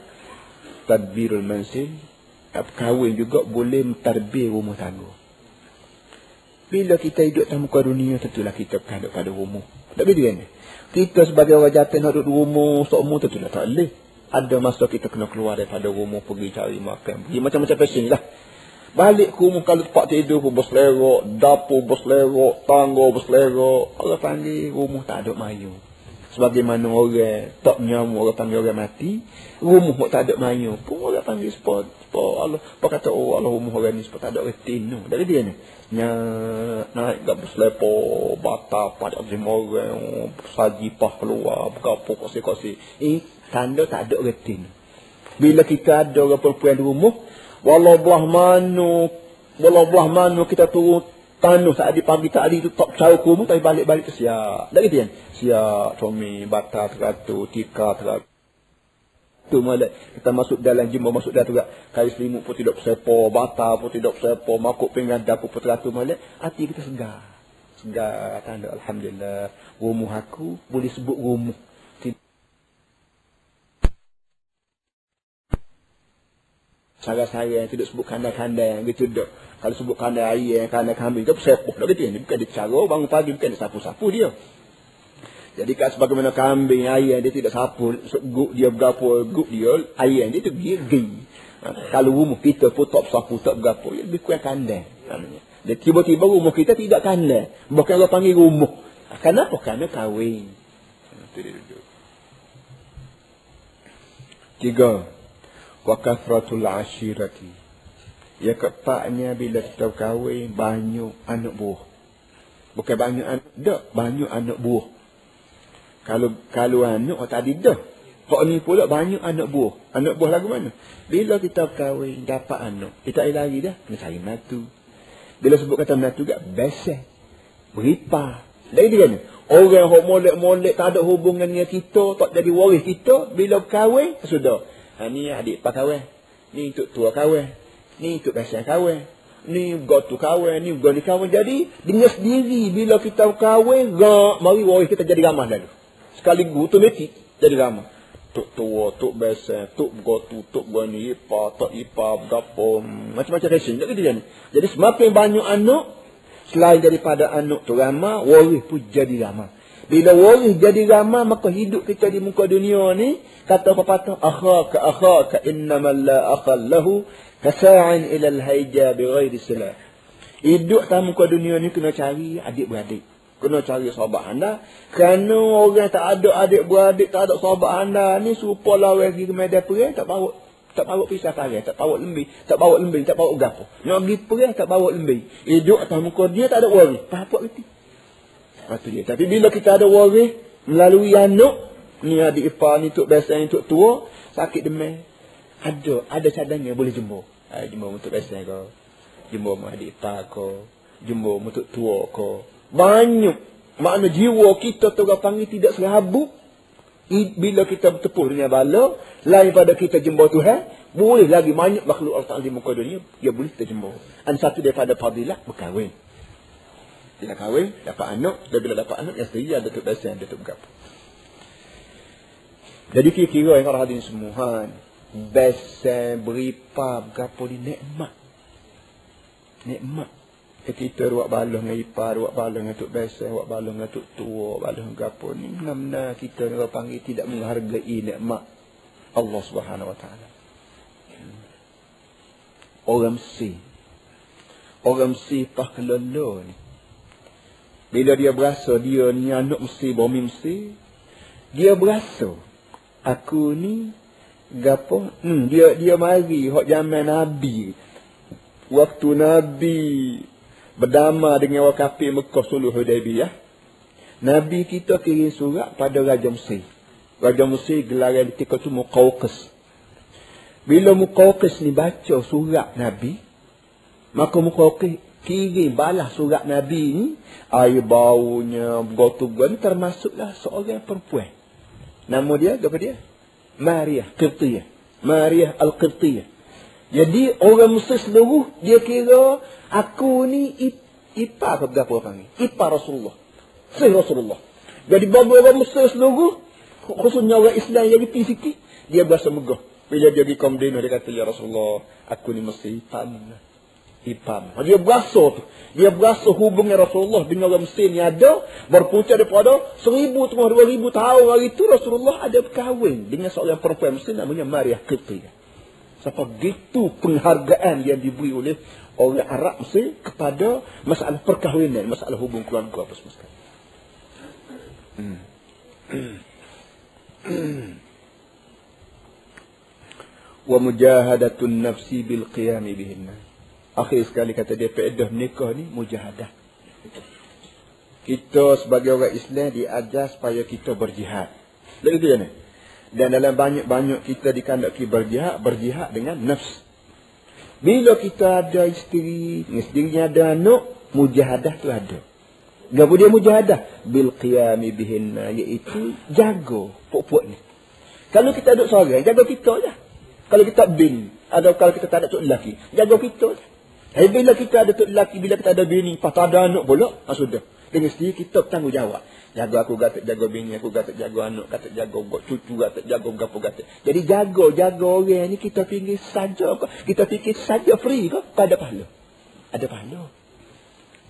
tadbirul mansil kahwin juga boleh mentarbih rumah tangga. Bila kita hidup dalam muka dunia, tentulah kita akan pada rumah. Tak boleh kan? Kita sebagai orang jatuh nak duduk rumah, seumur tentulah tak boleh. Ada masa kita kena keluar daripada rumah, pergi cari makan. Pergi macam-macam fashion lah. Balik ke rumah kalau tempat tidur pun berselerok, dapur berselerok, tangga berselerok. Orang panggil rumah tak ada mayu sebagaimana orang tak nyamu orang panggil orang mati rumah tak ada mayu pun orang panggil sport sport Allah apa kata oh Allah rumah orang ni sport tak ada retin no. dari dia ni nya naik gak berselepo bata pada orang saji pah keluar berapa kosi-kosi ini tanda tak ada retin bila kita ada orang perempuan di rumah walau belah mana walau belah mana kita turun Tanah saat di pagi tadi itu tak percaya kumu tapi balik-balik ke siap. Gitu kan? Siap, Tommy, Bata, Teratur, Tika, Teratur. Tu malah kita masuk dalam jumpa masuk dah juga kali selimut pun tidak sepo, bata pun tidak sepo, makuk pinggan dapur pun teratur malah hati kita segar. Segar tanda alhamdulillah. Rumah aku boleh sebut rumah. Cara saya yang tidak sebut kandai-kandai yang gitu dok. Kalau sebut kandai ayam, kandai kambing, itu sepuh. Tak gitu. Ini bukan dia cara bangun pagi, bukan dia sapu-sapu dia. Jadi kan sebagaimana kambing, ayam dia tidak sapu, guk dia berapa, guk dia, ayam dia itu gigi. Ha, kalau rumah kita pun tak sapu, tak berapa, dia lebih kurang kandai. Jadi tiba-tiba rumah kita tidak kandai. Bukan orang panggil rumah. Kenapa? Kerana kahwin. Tiga wa kathratul ashirati ya keempatnya bila kita kahwin banyak anak buah bukan banyak anak dak banyak anak buah kalau kalau anak oh, tadi dah Hak ni pula banyak anak buah. Anak buah lagu mana? Bila kita kahwin, dapat anak. Kita tak lagi dah. Kena cari matu. Bila sebut kata matu kat, besar. Beripah. Lagi dia ni. Orang yang molek-molek tak ada hubungan dengan kita, tak jadi waris kita, bila kahwin, sudah. Ha, ni adik pak kahwin. Ni untuk tua kahwin. Ni untuk biasa kahwin. Ni gotu kahwin. Ni goni kahwin. Jadi, dengan sendiri bila kita kahwin, gak, mari waris kita jadi ramah lalu. Sekali gu, otomatik jadi ramah. Tuk tua, tuk biasa, tuk gotu, tuk goni, ipa, tok ipa, berapa, macam-macam resin. Jadi, jadi, jadi semakin banyak anak, selain daripada anak tu ramah, waris pun jadi ramah. Bila waris jadi ramah, maka hidup kita di muka dunia ni, kata pepatah, akhaka akhaka innamal la akhal lahu, kasa'in ilal hayja bighairi silah. Hidup dalam muka dunia ni kena cari adik-beradik. Kena cari sahabat anda. Kerana orang tak ada adik-beradik, tak ada sahabat anda ni, serupa lawan pergi ke medan perang, tak bawa tak bawa pisah karya, tak bawa lebih, tak bawa lebih, tak bawa gapo. Nak pergi perang, tak bawa lebih. Hidup atas muka dia tak ada waris. Apa itu? Lepas dia. Tapi bila kita ada waris melalui anak, ni adik ipar, ni tuk biasa, ni tuk tua, sakit demam. Ada, ada cadangnya boleh jumbo. Ha, jumbo untuk biasa ko. Jumbo mu adik ipar ko. Jumbo mu tuk tua ko. Banyak. Makna jiwa kita tu panggil tidak selabu. Bila kita bertepuk dengan bala, lain pada kita jumbo Tuhan, boleh lagi banyak makhluk Allah Ta'ala di muka dunia, dia boleh jumbo. Dan satu daripada fadilah, berkahwin. Bila kahwin, dapat anak. Dan bila dapat anak, yang sendiri ada Datuk Basin, Datuk Begap. Jadi kira-kira yang orang hadir semua. Ha, Basin, beripa, Begapa ni nikmat. Nikmat. Kita ruak balong dengan ipar, ruak balong dengan Tok Basin, ruak balong dengan Tok Tua, balong dengan Begapa ni. Benar-benar kita orang panggil tidak menghargai nikmat Allah Subhanahu Wa Taala. Orang Mesir. Orang Mesir pah kelolo ni. Bila dia berasa dia ni anak mesti bumi mesti, dia berasa aku ni gapo? Hmm, dia dia mari hok zaman Nabi. Waktu Nabi berdama dengan orang kafir Mekah suluh Hudaybiyah. Nabi kita kirim surat pada Raja Mesir. Raja Mesir gelaran ketika tu Muqawqis. Bila Muqawqis ni baca surat Nabi, maka Muqawqis kirim balas surat Nabi ni, air baunya, gotu-gotu termasuklah seorang perempuan. Nama dia, apa dia? Maria Qirtiyah. Maria Al-Qirtiyah. Jadi orang Mesir seluruh, dia kira, aku ni ipar ke berapa orang ni? Ipar Rasulullah. Sih Rasulullah. Jadi bagi orang Mesir seluruh, khususnya orang Islam yang lebih sikit, dia berasa megah. Bila dia pergi kaum Dino, dia kata, Ya Rasulullah, aku ni mesti ipam. Ipam. Dia berasa tu. Dia berasa hubungnya Rasulullah dengan orang Mesir ni ada. Berpunca daripada seribu tengah dua ribu tahun hari itu Rasulullah ada berkahwin dengan seorang perempuan Mesir namanya Maria Qibtiyah. Siapa gitu penghargaan yang diberi oleh orang Arab Mesir kepada masalah perkahwinan, masalah hubung keluarga apa semua sekali. Hmm. wa mujahadatun nafsi bil qiyam bihinna. Akhir sekali kata dia faedah nikah ni mujahadah. Kita sebagai orang Islam diajar supaya kita berjihad. Lalu dia ni. Dan dalam banyak-banyak kita dikandaki berjihad, berjihad dengan nafs. Bila kita ada isteri, isteri ada anak, mujahadah tu ada. Gapo dia mujahadah? Bil qiyami bihinna, iaitu jaga pokok ni. Kalau kita duduk seorang, jaga kita je. Kalau kita bin, atau kalau kita tak ada tok lelaki, jaga kita. Tapi bila kita ada tok lelaki, bila kita ada bini, pas tak ada anak pula, ah sudah. Dengan sendiri kita bertanggungjawab. Jaga aku kata jaga bini, aku kata jaga anak, kata jaga cucu, kata jaga gapo kata. Jadi jaga, jaga orang ni kita fikir saja Kita fikir saja free ke? Pada pahala. Ada pahala.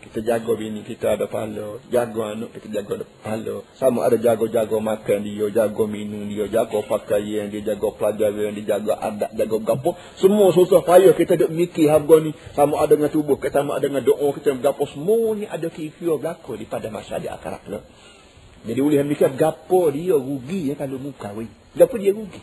Kita jaga bini kita ada pahala. Jaga anak kita jaga pahala. Sama ada jaga-jaga makan dia, jaga minum dia, jaga pakaian dia, jaga pelajaran dia, jaga adat, jaga gapo. Semua susah payah kita duk mikir harga ni. Sama ada dengan tubuh kita, sama ada dengan doa kita, gapo semua ni ada kifir berlaku di pada masa di akhirat. Lah. Jadi boleh mikir gapo dia rugi ya kalau muka kahwin. Gapo dia rugi.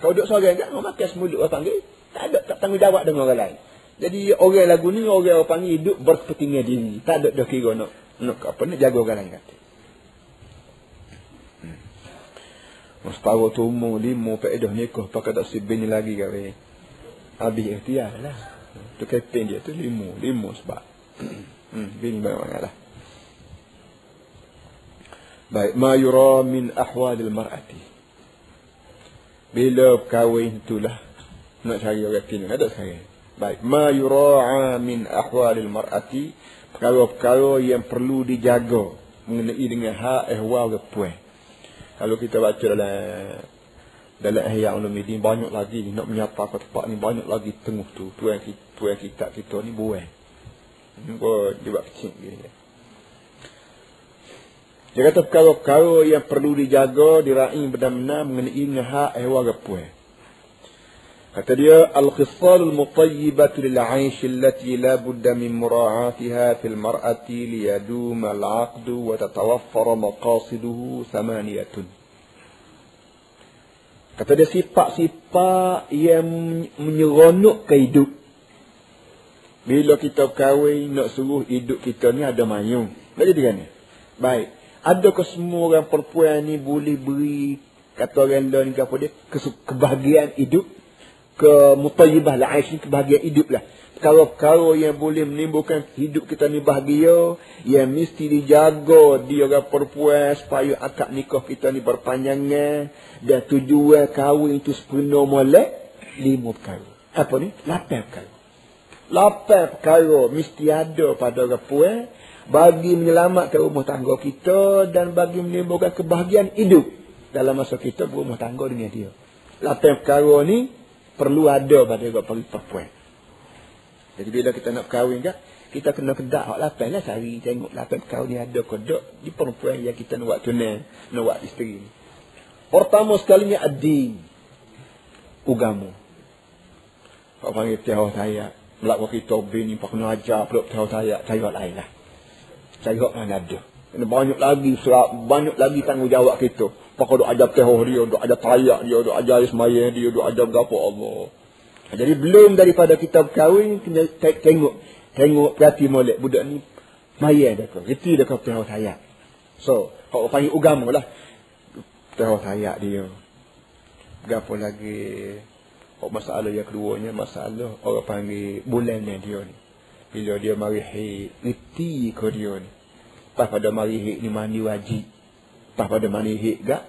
Kau duduk seorang tak mau makan semua duduk panggil. Tak ada tak tanggungjawab dengan orang lain. Jadi orang lagu ni orang orang panggil hidup berkepentingan diri. Tak ada dah kira nak nak apa nak jaga orang lain kata. Hmm. Mustawa tu umur lima nikah pakai tak si bini lagi kali. Habis ikhtiar lah. Tu keping dia tu lima. Lima sebab. hmm, bini banyak lah. Baik. Ma yura min ahwadil mar'ati. Bila kahwin itulah. Nak cari orang kini. Ada sekarang. Baik, ma yura'a min ahwalil mar'ati perkara-perkara yang perlu dijaga mengenai dengan hak ehwal perempuan. Kalau kita baca dalam dalam Ihya Ulumuddin banyak lagi nak menyapa ke tempat ni banyak lagi tengah tu tuan kita tuan kita kita ni buai. Ni gua dia buat kecil gini. Dia kata perkara-perkara yang perlu dijaga diraih benar-benar mengenai hak ehwal perempuan. Kata dia al-khisal al-mutayyibah lil 'aish allati la budda min mura'atiha fil mar'ati liyadum al-'aqd wa tatawaffar maqasiduhu thamaniyatun. Kata dia sifat-sifat yang menyeronok ke hidup. Bila kita kahwin nak suruh hidup kita ni ada mayung. Jadi dia ni. Baik. Adakah semua orang perempuan ni boleh beri kata orang lain ke apa dia kebahagiaan hidup? ke mutayyibah lah aish ni kebahagiaan hidup lah. Perkara-perkara yang boleh menimbulkan hidup kita ni bahagia yang mesti dijaga di orang perempuan supaya akad nikah kita ni berpanjangan. Dan tujuan kahwin itu sepenuh molek lima perkara. Apa ni? lapan perkara. Lapan perkara mesti ada pada orang perempuan bagi menyelamatkan rumah tangga kita dan bagi menimbulkan kebahagiaan hidup dalam masa kita berumah tangga dengan dia lapan perkara ni perlu ada pada orang perempuan. Jadi bila kita nak kahwin kan, kita kena kedak hak lapan lah cari tengok lapan kahwin ni ada ke tak di perempuan yang kita nak tunai, nak isteri ni. Pertama sekali ni ad-din. Ugamu. Kau panggil tiaw saya. Melak kita bini pak kena ajar peluk tiaw saya. Saya lain lah. Saya mana ada. Banyak lagi banyak lagi tanggungjawab kita. Maka duk ajar tehoh dia, duk ajar tayak dia, duk ajar ismaya dia, duk ajar gapo Allah. Jadi belum daripada kita berkahwin, kena tengok. Tengok perhati molek budak ni. Maya dah kau. Reti dah kau tehoh tayak. So, kau panggil ugama lah. Tehoh tayak dia. Gapo lagi. Kau masalah yang keduanya, masalah orang panggil bulan dia ni. Bila dia mari hei, reti kau dia ni. Pas pada mari hei ni mandi wajib. Lepas pada mani hik gak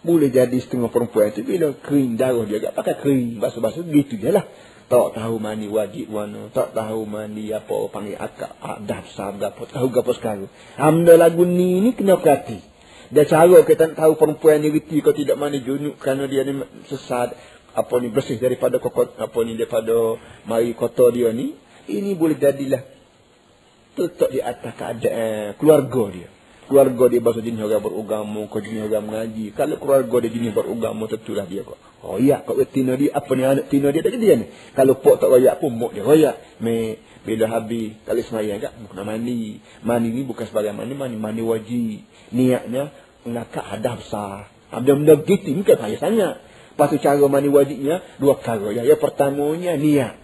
boleh jadi setengah perempuan itu bila kering darah dia gak pakai kering basuh-basuh gitu je lah. Tak tahu mani wajib warna tak tahu mani apa panggil akak adab sabda apa tahu apa sekarang. Amda lagu ni ni kena perhati. Dan cara kita tahu perempuan ni reti kau tidak mani junuk kerana dia ni sesat apa ni bersih daripada kokot apa ni daripada mari kotor dia ni ini boleh jadilah tetap di atas keadaan keluarga dia. Keluarga dia bahasa jenis orang beragama kau jenis orang mengaji. Kalau keluarga dia jenis beragama tentulah dia kok oh ya kau tina dia. Apa ni anak tina dia? Tak jadi ni. Kalau pok tak royak pun mok dia royak. Me bila habis kalau semayang tak bukan mandi. Mandi ni bukan sebagai mandi mandi mandi wajib. Niatnya nak ada besar. Benda-benda gitu ni kan saya sangat. Lepas tu cara mandi wajibnya dua perkara. Yang pertamanya niat.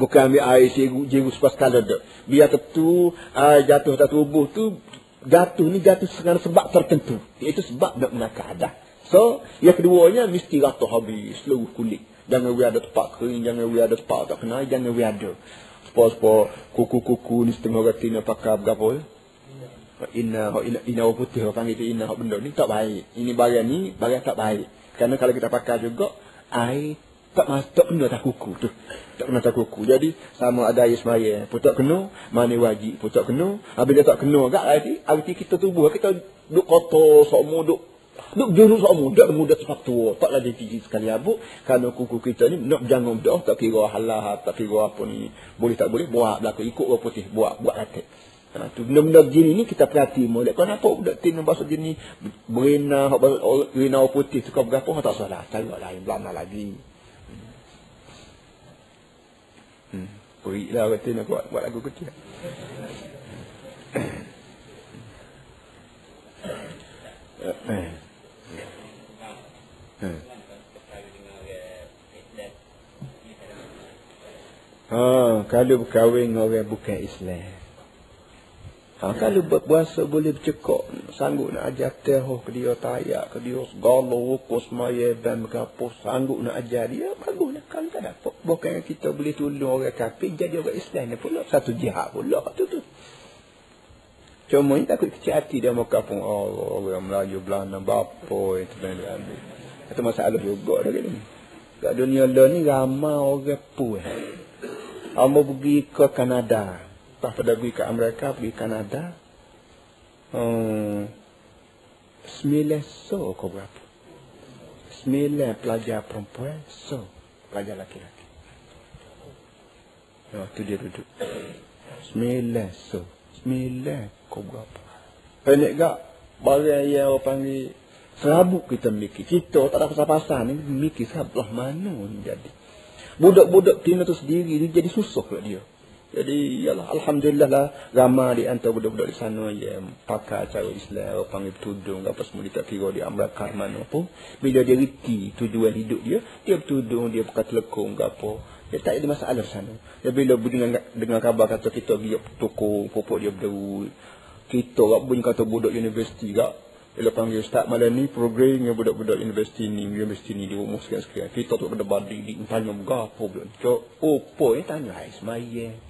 Bukan ambil air jeru, jeru sepas kala tu. Biar tentu air jatuh atas tubuh tu jatuh ni jatuh dengan sebab tertentu. Itu sebab nak menakar ada. So, yang keduanya mesti rata habis seluruh kulit. Jangan we ada tempat kering, jangan we ada tempat tak kena, jangan we ada. Sebab-sebab kuku-kuku ni setengah orang tina pakai berapa ya? Inna, inna, inna, inna putih orang panggil inna benda ni tak baik. Ini barang ni, barang tak baik. Karena kalau kita pakai juga air tak tak kena tak kuku tu. Tak kena tak kuku. Jadi sama ada air semaya pun tak kena, mana wajib pun tak kena. Apabila tak kena agak arti arti kita tubuh kita duk kotor semua duk duk jenuh semua muda muda cepat tua. Tak lagi tinggi sekali abu kerana kuku kita ni nak jangan dah tak kira halal tak kira apa ni boleh tak boleh buat belaka ikut orang putih buat buat hati. Ha, tu benda-benda begini ni kita perhati molek. Kau nampak budak tin bahasa jenis berina, berina putih tu kau berapa tak salah. Cari lain belana lagi. Hmm. Beri lah kata nak buat, buat lagu kecil. Ha, kalau berkahwin orang bukan Islam. Ha, kalau berpuasa boleh bercekok, sanggup nak ajar tehoh ke dia, tayak ke dia, segala wukus maya dan berapa, sanggup nak ajar dia, baguslah. Kalau tak dapat, bukan kita boleh tolong orang kafir, jadi orang Islam ni pula. Satu jihad pula tu tu. Cuma ni takut kecil hati dia muka pun, oh, orang Melayu Belanda, bapa itu ambil. Itu masalah juga dah ni. Kat dunia lain ni ramai orang pun. Amba pergi ke Kanada. Lepas pada pergi ke Amerika, pergi Kanada. Hmm, so kau berapa? Sembilan pelajar perempuan, so pelajar laki-laki. Oh, tu dia duduk. Sembilan so. Sembilan kau berapa? Penik gak? Barang yang orang panggil serabut kita miliki. Kita tak ada pasal-pasal ni miliki serabut lah mana ni jadi. Budak-budak tina tu sendiri dia jadi susah pula dia. Jadi yalah alhamdulillah lah ramai di antara budak-budak di sana yang pakai cara Islam, panggil tudung apa semua dia tak kira dia amrakar mana pun. Bila dia reti tujuan hidup dia, dia bertudung, dia pakai telekung ke apa. Dia tak ada masalah sana. Dia bila dengan dengan kabar kata kita pergi toko pupuk dia berderu. Kita kak bunyi kata budak universiti kak. Bila panggil ustaz malam ni program yang budak-budak universiti ni, universiti ni dia umur sekian-sekian. Kita tu pada badi di tanya berapa budak. Oh, po, eh tanya hai semaya.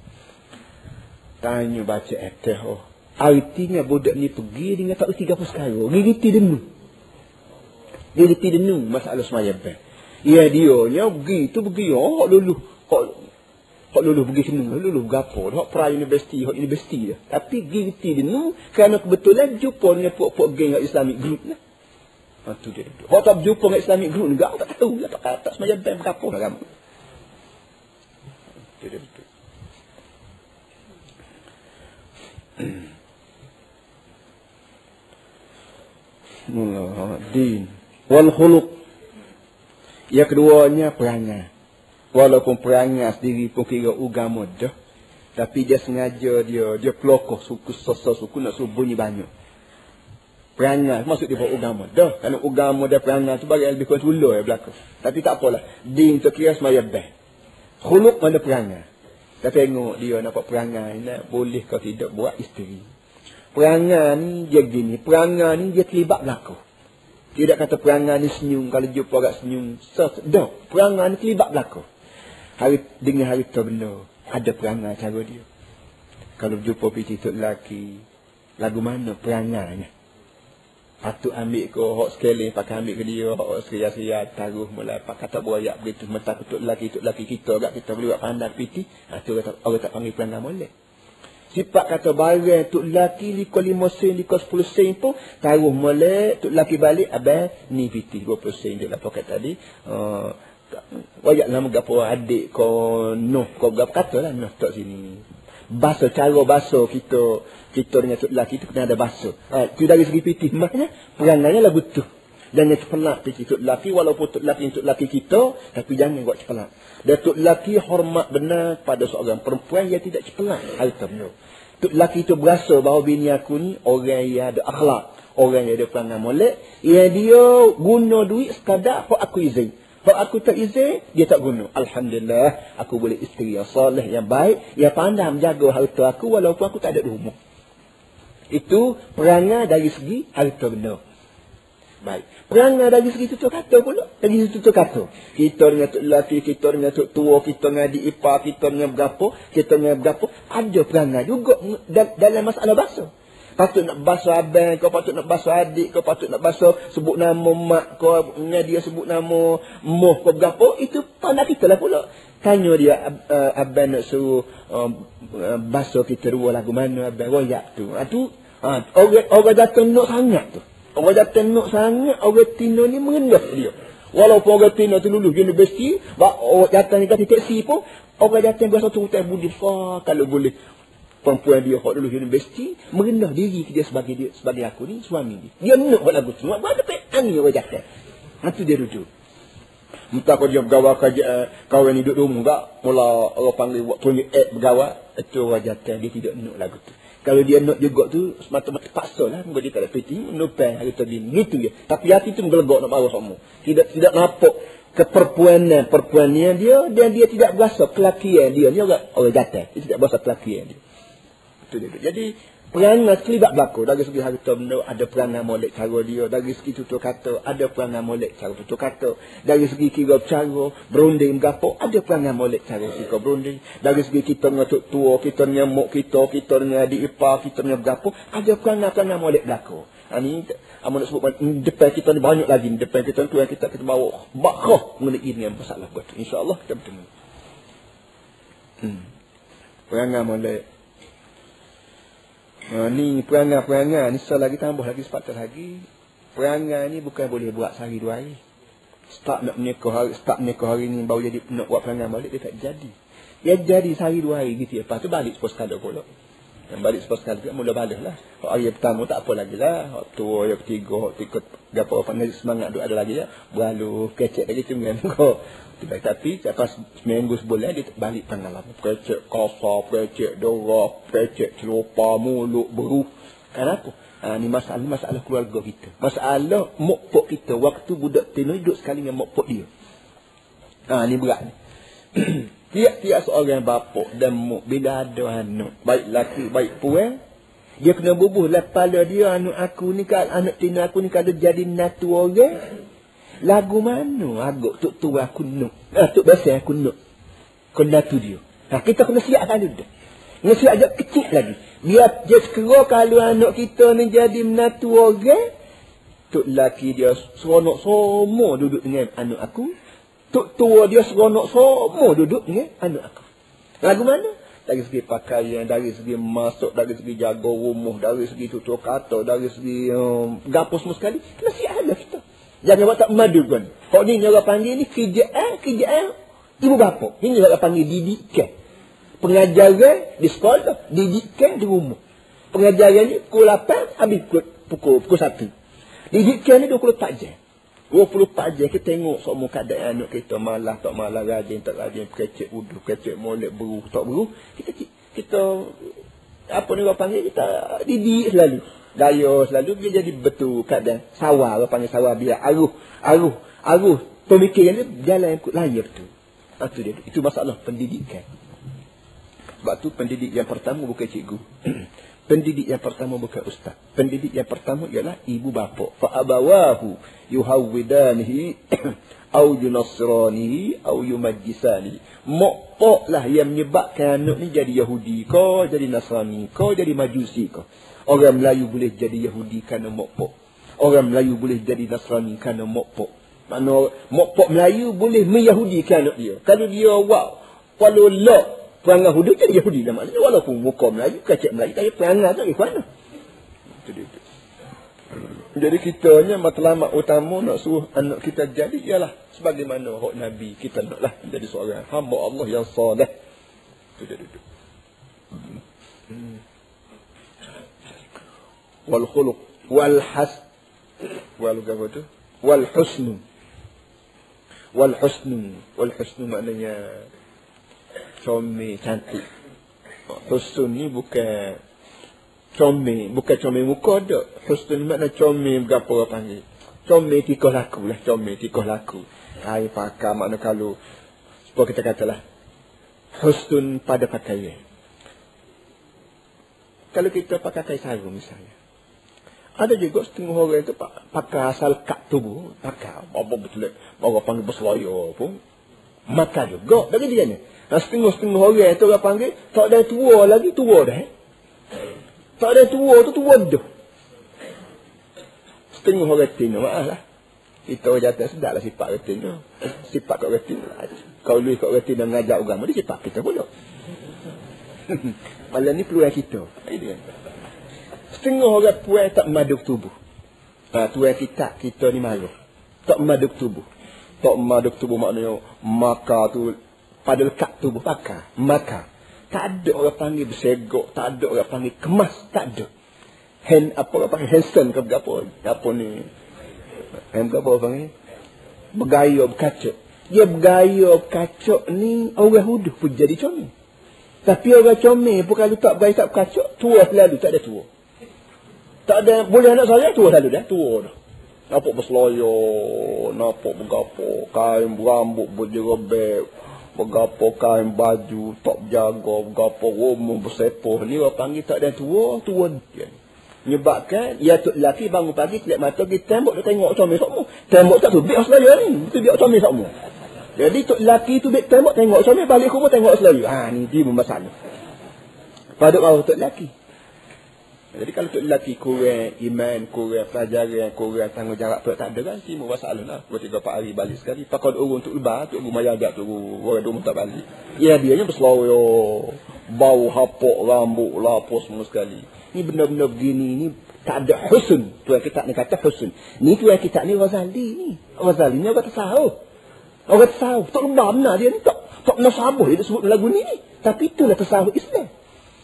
Tanya baca eteh oh. Artinya budak ni pergi dengan tak apa sekarang. Dia reti denu. Dia reti denu masalah semaya ben. Ya dia nya pergi tu pergi oh dulu. Kok kok dulu pergi sini dulu gapo. Hak pra universiti, hak universiti dia. Tapi pergi reti denu kerana kebetulan jumpa dengan puak-puak geng Islamic group lah. Ha tu dia duduk. Hak tak jumpa dengan Islamic group enggak tak tahu lah tak tak semaya ben gapo lah kamu. Tu dia duduk. Din wal khuluq. Yang keduanya perangai. Walaupun perangai sendiri pun kira agama dah tapi dia sengaja dia dia pelokoh suku sosok suku nak suruh bunyi banyak. Perangai maksud dia buat agama dah. Kerana agama dia perangai tu bagi lebih kurang tulu ya belakang. Tapi tak apalah. Din tu kira semaya beh khuluq mana perangai kita tengok dia nampak perangai nak boleh kau tidak buat isteri Perangai ni dia gini. Perangai ni dia terlibat berlaku. Tidak kata perangai ni senyum. Kalau jumpa orang senyum. Tak. Perangai ni terlibat berlaku. Hari, dengan hari tu benda. Ada perangai cara dia. Kalau jumpa piti tu lelaki. Lagu mana perangainya. Patut ambil ke hok sekali. Pakai ambil ke dia. Hok seria-seria. Taruh mulai. Pakai kata buayak begitu. Mentah tu lelaki. Tu lelaki kita. Agak kita boleh buat pandang piti. Ha, tu orang tak, panggil perangai boleh. Sifat kata barang tuk laki liko lima sen, liko sepuluh sen pun, taruh molek, tuk laki balik, abang, ni piti, dua puluh sen dia lah pakai tadi. Uh, wajak nama gapo adik ko noh ko gapo kata lah noh tak sini baso cara baso kita kita dengan tuk laki itu kena ada baso ha, itu dari segi piti maknanya perangainya lagu tu jangan cepelak piti tuk laki walaupun tuk laki tuk laki kita tapi jangan buat cepelak dan tuk laki hormat benar pada seorang perempuan yang tidak cepelak hal itu tuk laki itu berasa bahawa bini aku ni orang yang ada akhlak orang yang ada perangai molek yang dia guna duit sekadar aku izin kalau aku tak izin, dia tak guna. Alhamdulillah, aku boleh isteri yang soleh, yang baik, yang pandai menjaga harta aku walaupun aku tak ada rumah. Itu perangai dari segi harta benda. Baik. Perangai dari segi tutur kata pula. Dari segi tutur kata. Kita dengan tuk lelaki, kita dengan tuk tua, kita dengan adik ipar, kita dengan berapa, kita dengan berapa. Ada perangai juga dalam masalah bahasa patut nak basuh abang, kau patut nak basuh adik, kau patut nak basuh sebut nama mak kau, dengan dia sebut nama moh kau berapa, itu pandai kita lah pula. Tanya dia, uh, abang nak suruh uh, basuh kita dua lagu mana, abang royak tu. Ha, tu ha, orang, orang datang nak sangat tu. Orang datang nak sangat, orang tino ni merendah dia. Walaupun orang tino tu lulus universiti, orang datang ni kata teksi pun, orang datang berasa tu hutan budi, kalau boleh perempuan dia hok dulu universiti merendah diri dia sebagai dia sebagai aku ni suami dia. Dia nak buat lagu tu buat ada petan ni orang jatuh ha tu dia rujuk. Entah kau dia bergawa kerja uh, kawan ni duduk rumah tak mula orang panggil buat tunjuk app bergawa itu orang jatuh dia tidak nak lagu tu. Kalau dia nak juga tu semata-mata paksa lah Mungkin dia tak ada peti Nupai hari tadi Gitu dia. Tapi hati tu menggelegok nak marah semua. Tidak tidak nampak Keperpuanan Perpuanan dia Dan dia tidak berasa Kelakian dia. Ni orang Orang jatuh Dia tidak berasa kelakian dia itu dia. Jadi perangai sekelibat berlaku. Dari segi harta benda ada perangai molek cara dia. Dari segi tutur kata ada perangai molek cara tutur kata. Dari segi kira cara berunding gapo ada perangai molek cara kira berunding. Dari segi kita dengan tua, kita dengan mok kita, kita dengan adik ipar, kita dengan gapo ada perangai-perangai molek berlaku. Ini ha, Amun nak sebut depan kita ni banyak lagi depan kita tu yang kita kita bawa bakhah mengenai ini yang masalah buat insyaallah kita bertemu hmm perangai molek Ha, ni perangai-perangai ni sekali lagi tambah lagi sepatah lagi. Perangai ni bukan boleh buat sehari dua hari. Start nak menikah hari, start menikah hari ni baru jadi nak buat perangai balik dia tak jadi. Dia jadi sehari dua hari gitu. Lepas tu balik sepuluh sekali pula. Yang balik sepuluh sekali mula balik lah. Hari yang pertama tak apa lagi lah. Hari tua, yang ketiga, hari ketiga, gapa apa semangat tu ada lagi ya. Berlalu, kecek lagi tu tapi lepas seminggu sebulan dia balik pengalaman. Precek kasar, precek dorah, precek celupa, mulut, beruh. Kenapa? Ha, ni masalah masalah keluarga kita. Masalah mokpok kita. Waktu budak tino duduk sekali dengan mokpok dia. Ha, ni berat ni. Tiap-tiap seorang bapak dan mok bila ada anak. Baik laki, baik puan. Dia kena bubuh lah kepala dia anak aku ni. Anak tino aku ni kalau jadi natu orang. Lagu mana agak tuk tu aku nak. Eh, tuk biasa aku nak. Kena tu dia. Ha, kita kena siap kan dia. Kena siap ajak kecil lagi. Biar dia sekera kalau anak kita ni jadi menatu orang. Tuk laki dia seronok semua duduk dengan anak aku. Tuk tua dia seronok semua duduk dengan anak aku. Lagu mana? Dari segi pakaian, dari segi masuk, dari segi jaga rumah, dari segi tutur kata, dari segi um, gapus semua sekali. Kena siap kita. Jangan buat tak madu pun. Kau ni orang panggil ni kerjaan, kerjaan ibu bapa. Ini orang panggil didikan. Pengajaran di sekolah, didikan di rumah. Pengajaran ni pukul 8, habis pukul, pukul, pukul 1. Didikan ni 24 jam. 24 jam kita tengok semua keadaan anak kita malah tak malah rajin tak rajin kecek udu kecek molek beru tak beru kita kita apa ni orang panggil kita didik selalu Daya selalu dia jadi betul kadang sawah apa panggil sawah biar aruh aruh aruh pemikiran dia jalan yang layar tu. Itu dia. Itu masalah pendidikan. Sebab tu pendidik yang pertama bukan cikgu. pendidik yang pertama bukan ustaz. Pendidik yang pertama ialah ibu bapa. Fa abawahu yuhawwidanihi au yunasranihi au yumajjisani. Mak lah yang menyebabkan anak ni jadi Yahudi kau, jadi Nasrani kau, jadi Majusi kau. Orang Melayu boleh jadi Yahudi kerana mokpok. Orang Melayu boleh jadi Nasrani kerana mokpok. Mana mokpok Melayu boleh meyahudi anak dia. Kalau dia wak, walau lak, Perangai Yahudi jadi Yahudi lah maknanya. Walaupun muka Melayu, kacik Melayu, tapi perangai ikhwan lah. Itu dia. Jadi kitanya matlamat utama nak suruh anak kita jadi ialah sebagaimana hak Nabi kita naklah jadi seorang hamba Allah yang soleh. Itu dia duduk. Hmm. Wal khuluq wal has wal apa tu? Wal husnu. Wal husnu. Wal husnu maknanya comel cantik. Husnu ni bukan comel, bukan comel muka dak. Husnul makna comel berapa orang panggil. Comel tikoh laku lah, comel tikoh laku. Kai pakar makna kalau supaya kita katalah husnul pada pakaian. Kalau kita pakai kain sarung misalnya. Ada juga setengah orang itu pakai asal kak tubuh. Pakai apa betul. Orang panggil berselaya pun. Maka juga. Bagi dia ni. Setengah-setengah orang itu orang panggil. Tak ada tua lagi, tua dah. Eh? Tak ada tua tu tua dah. Setengah orang retin maaf lah. Kita orang jatuh sedar lah sifat retin tu. Sifat kat retin lah. Kau lu kat retin dan ngajak agama dia sifat kita pula. Malam ni peluang kita. Setengah orang puan tak maduk tubuh. Ha, tuan kita, kita ni malu. Tak maduk tubuh. Tak maduk tubuh maknanya maka tu pada lekat tubuh maka. Maka. Tak ada orang panggil bersegok. Tak ada orang panggil kemas. Tak ada. Hand, apa orang panggil handsome ke apa. Apa ni. Hand berapa orang panggil. Bergaya berkacak. Dia bergaya berkacak ni orang huduh pun jadi comel. Tapi orang comel pun kalau tak bergaya tak berkacak. Tua selalu. Tak ada tua. Tak ada. Boleh anak saya tua selalu dah. Tua dah. Nampak berselaya. Nampak bergapo. Kain berambut berjerebek bergapo kain baju, tak jaga, bergapo rumah bersepoh. Ni orang panggil tak ada tua, tua dia. Menyebabkan, ya tu lelaki bangun pagi, kelip mata pergi tembok, dia tengok comel semua. Tembok tak tu, biar selaya ni. Itu biar comel semua. Jadi tu lelaki tu biar tembok, tengok comel, balik rumah tengok selaya. Ha, ni dia masalah. Pada orang tu lelaki. Jadi kalau tok lelaki kurang iman, kurang pelajaran, kurang tanggungjawab tu tak ada kan timbul masalah lah. Dua tiga empat hari balik sekali. Pakon urun untuk lebar, tu rumah jaga tu orang rumah tak balik. Ya dia nya berseloyo, bau hapok rambut lapos semua sekali. Ni benda-benda begini ni tak ada husn. Tu yang kita ni kata husn. Ni tu yang kita ni Ghazali ni. Ghazali ni orang tasawuf. Orang tasawuf. Tak lebar benar dia ni. Tak, tak pernah sabuh dia sebut lagu ni ni. Tapi itulah tasawuf Islam.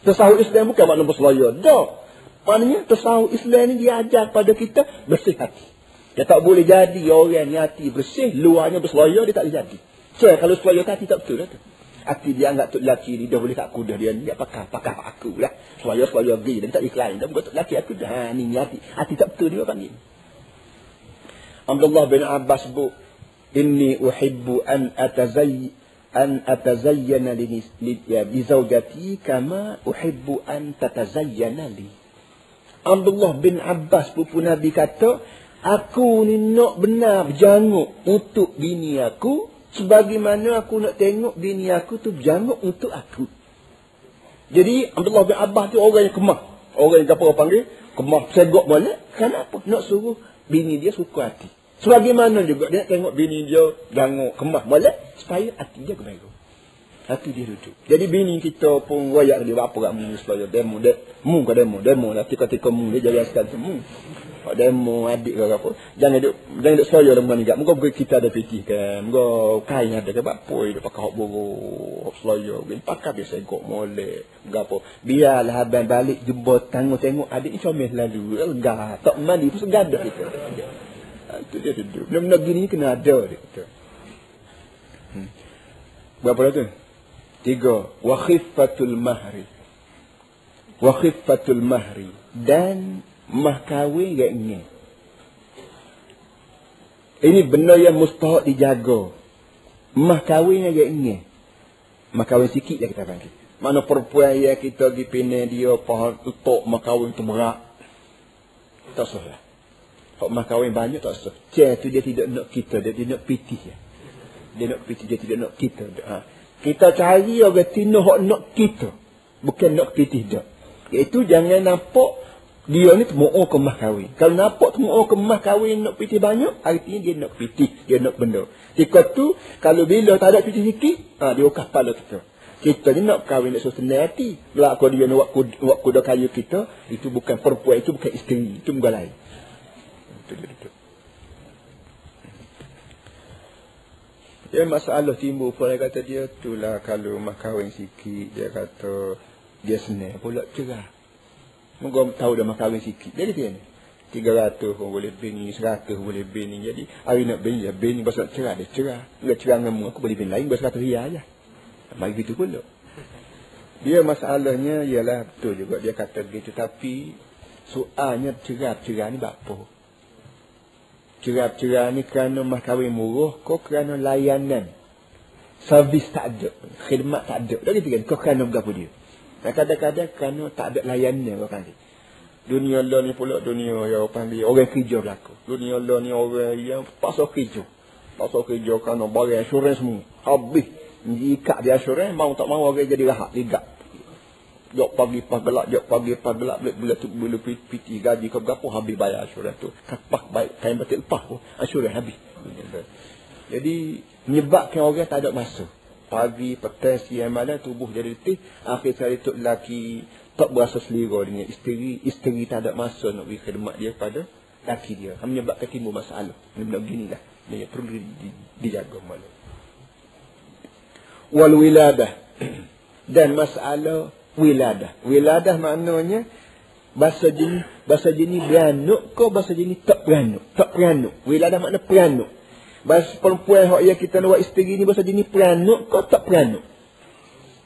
Tasawuf Islam bukan makna berseloyo. Tak. Maknanya tasawuf Islam ni dia ajar pada kita bersih hati. Dia tak boleh jadi orang yang hati bersih, luarnya berselaya, dia tak boleh jadi. So, kalau selaya hati tak betul lah tu. Hati dia anggap tu lelaki ni, dia boleh tak kudah dia ni, pakar, pakar aku lah. Selaya-selaya gay, dia tak ikhlas. Dia bukan tu lelaki aku dah. Ha, ni hati. Hati tak betul dia panggil. Abdullah bin Abbas bu, Inni uhibbu an atazayy an atazayyana li, li, ya, li zawjati kama uhibbu an tatazayyana li. Abdullah bin Abbas pupu Nabi kata, aku ni nak benar berjanguk untuk bini aku, sebagaimana aku nak tengok bini aku tu berjanguk untuk aku. Jadi Abdullah bin Abbas tu orang yang kemah. Orang yang apa panggil? Kemah segok boleh. Kenapa? Nak suruh bini dia suka hati. Sebagaimana juga dia tengok bini dia janguk kemah boleh. Supaya hati dia kebaikan. Hati dia duduk. Jadi bini kita pun wayak dia apa kat mu supaya demo de mu ke demo demo nanti ketika mu dia jadi sekali mu. Pak demo adik ke apa. Jangan duk jangan duk soyo dengan gak. Muka kita ada pitih kan. Muka kain ada ke apa dia pakai hok boro hok soyo. Bin pakai dia segok molek. Gapo. Biarlah abang balik jebot tengok tengok adik ni comel lalu. Lega. Tak mandi pun segadah kita. Itu dia duduk. Benar-benar gini kena ada dia. Hmm. Berapa dah tu? Tiga. Wa khiffatul mahri. Wa khiffatul mahri. Dan mah kahwin gak ingin. Ini benda yang mustahak dijaga. Mah kahwin gak ingin. Mah kahwin sikit je kita panggil. Mana perempuan yang kita dipindah dia pahal tutup mah kahwin tu berat. Tak salah. Hak mah kahwin banyak tak sah. Cik tu dia tidak nak kita, dia tidak nak pitih. Dia nak pitih, dia tidak nak kita. Ha. Kita cari orang tino hok nak kita. Bukan nak kita tidak. Iaitu jangan nampak dia ni temu'u kemah kahwin. Kalau nampak temu'u kemah kahwin nak pitih banyak, artinya dia nak pitih. Dia nak benda. Jika tu, kalau bila tak ada pitih sikit, ha, dia ukah kepala kita. Kita ni nak kahwin nak senang hati. Belak kau dia nak buat kuda kayu kita, itu bukan perempuan, itu bukan isteri, itu bukan lain. Itu dia itu. Ya masalah timbul pun dia kata dia tu lah kalau mak kahwin sikit dia kata dia senang pula cerah. Moga tahu dah mak kahwin sikit. Jadi dia ni. 300 pun boleh bini, 100 boleh bini. Jadi hari nak bini, ya bini pasal cerah dia cerah. Dia cerah dengan aku boleh bini lain pasal 100 riyal aja. Bagi begitu pula. Dia masalahnya ialah betul juga dia kata begitu tapi soalnya cerah-cerah ni apa? Cerah-cerah ni kerana mah kahwin murah kau kerana layanan. Servis tak ada, khidmat tak ada. Tak gitu kan? Kau kerana berapa dia? Dan kadang-kadang kerana tak ada layanan kau panggil. Dunia Allah ni pula dunia yang panggil orang kerja berlaku. Dunia Allah ni orang yang pasal kerja. Pasal kerja kerana barang assurance semua. Habis Ikat dia asuran, mau tak mau orang jadi rahat, ligat. Jok pagi pas gelap, jok pagi pas gelap, bila, tu bila piti gaji ke berapa habis bayar asuran tu. Kapak baik, kain batik lepas pun, asuran habis. Jadi, menyebabkan orang tak ada masa. Pagi, petang, siang, malam, tubuh jadi letih. Akhir sekali tu lelaki tak berasa selera dengan isteri. Isteri tak ada masa nak beri khidmat dia pada lelaki dia. Menyebabkan timbul masalah. Benda-benda beginilah. Dia perlu dijaga malam wal wiladah dan masalah wiladah. Wiladah maknanya bahasa jenis bahasa jenis beranak ke bahasa jenis tak beranak. Tak beranak. Wiladah makna beranak. Bahasa perempuan hak yang kita nak isteri ni bahasa jenis beranak ke tak beranak.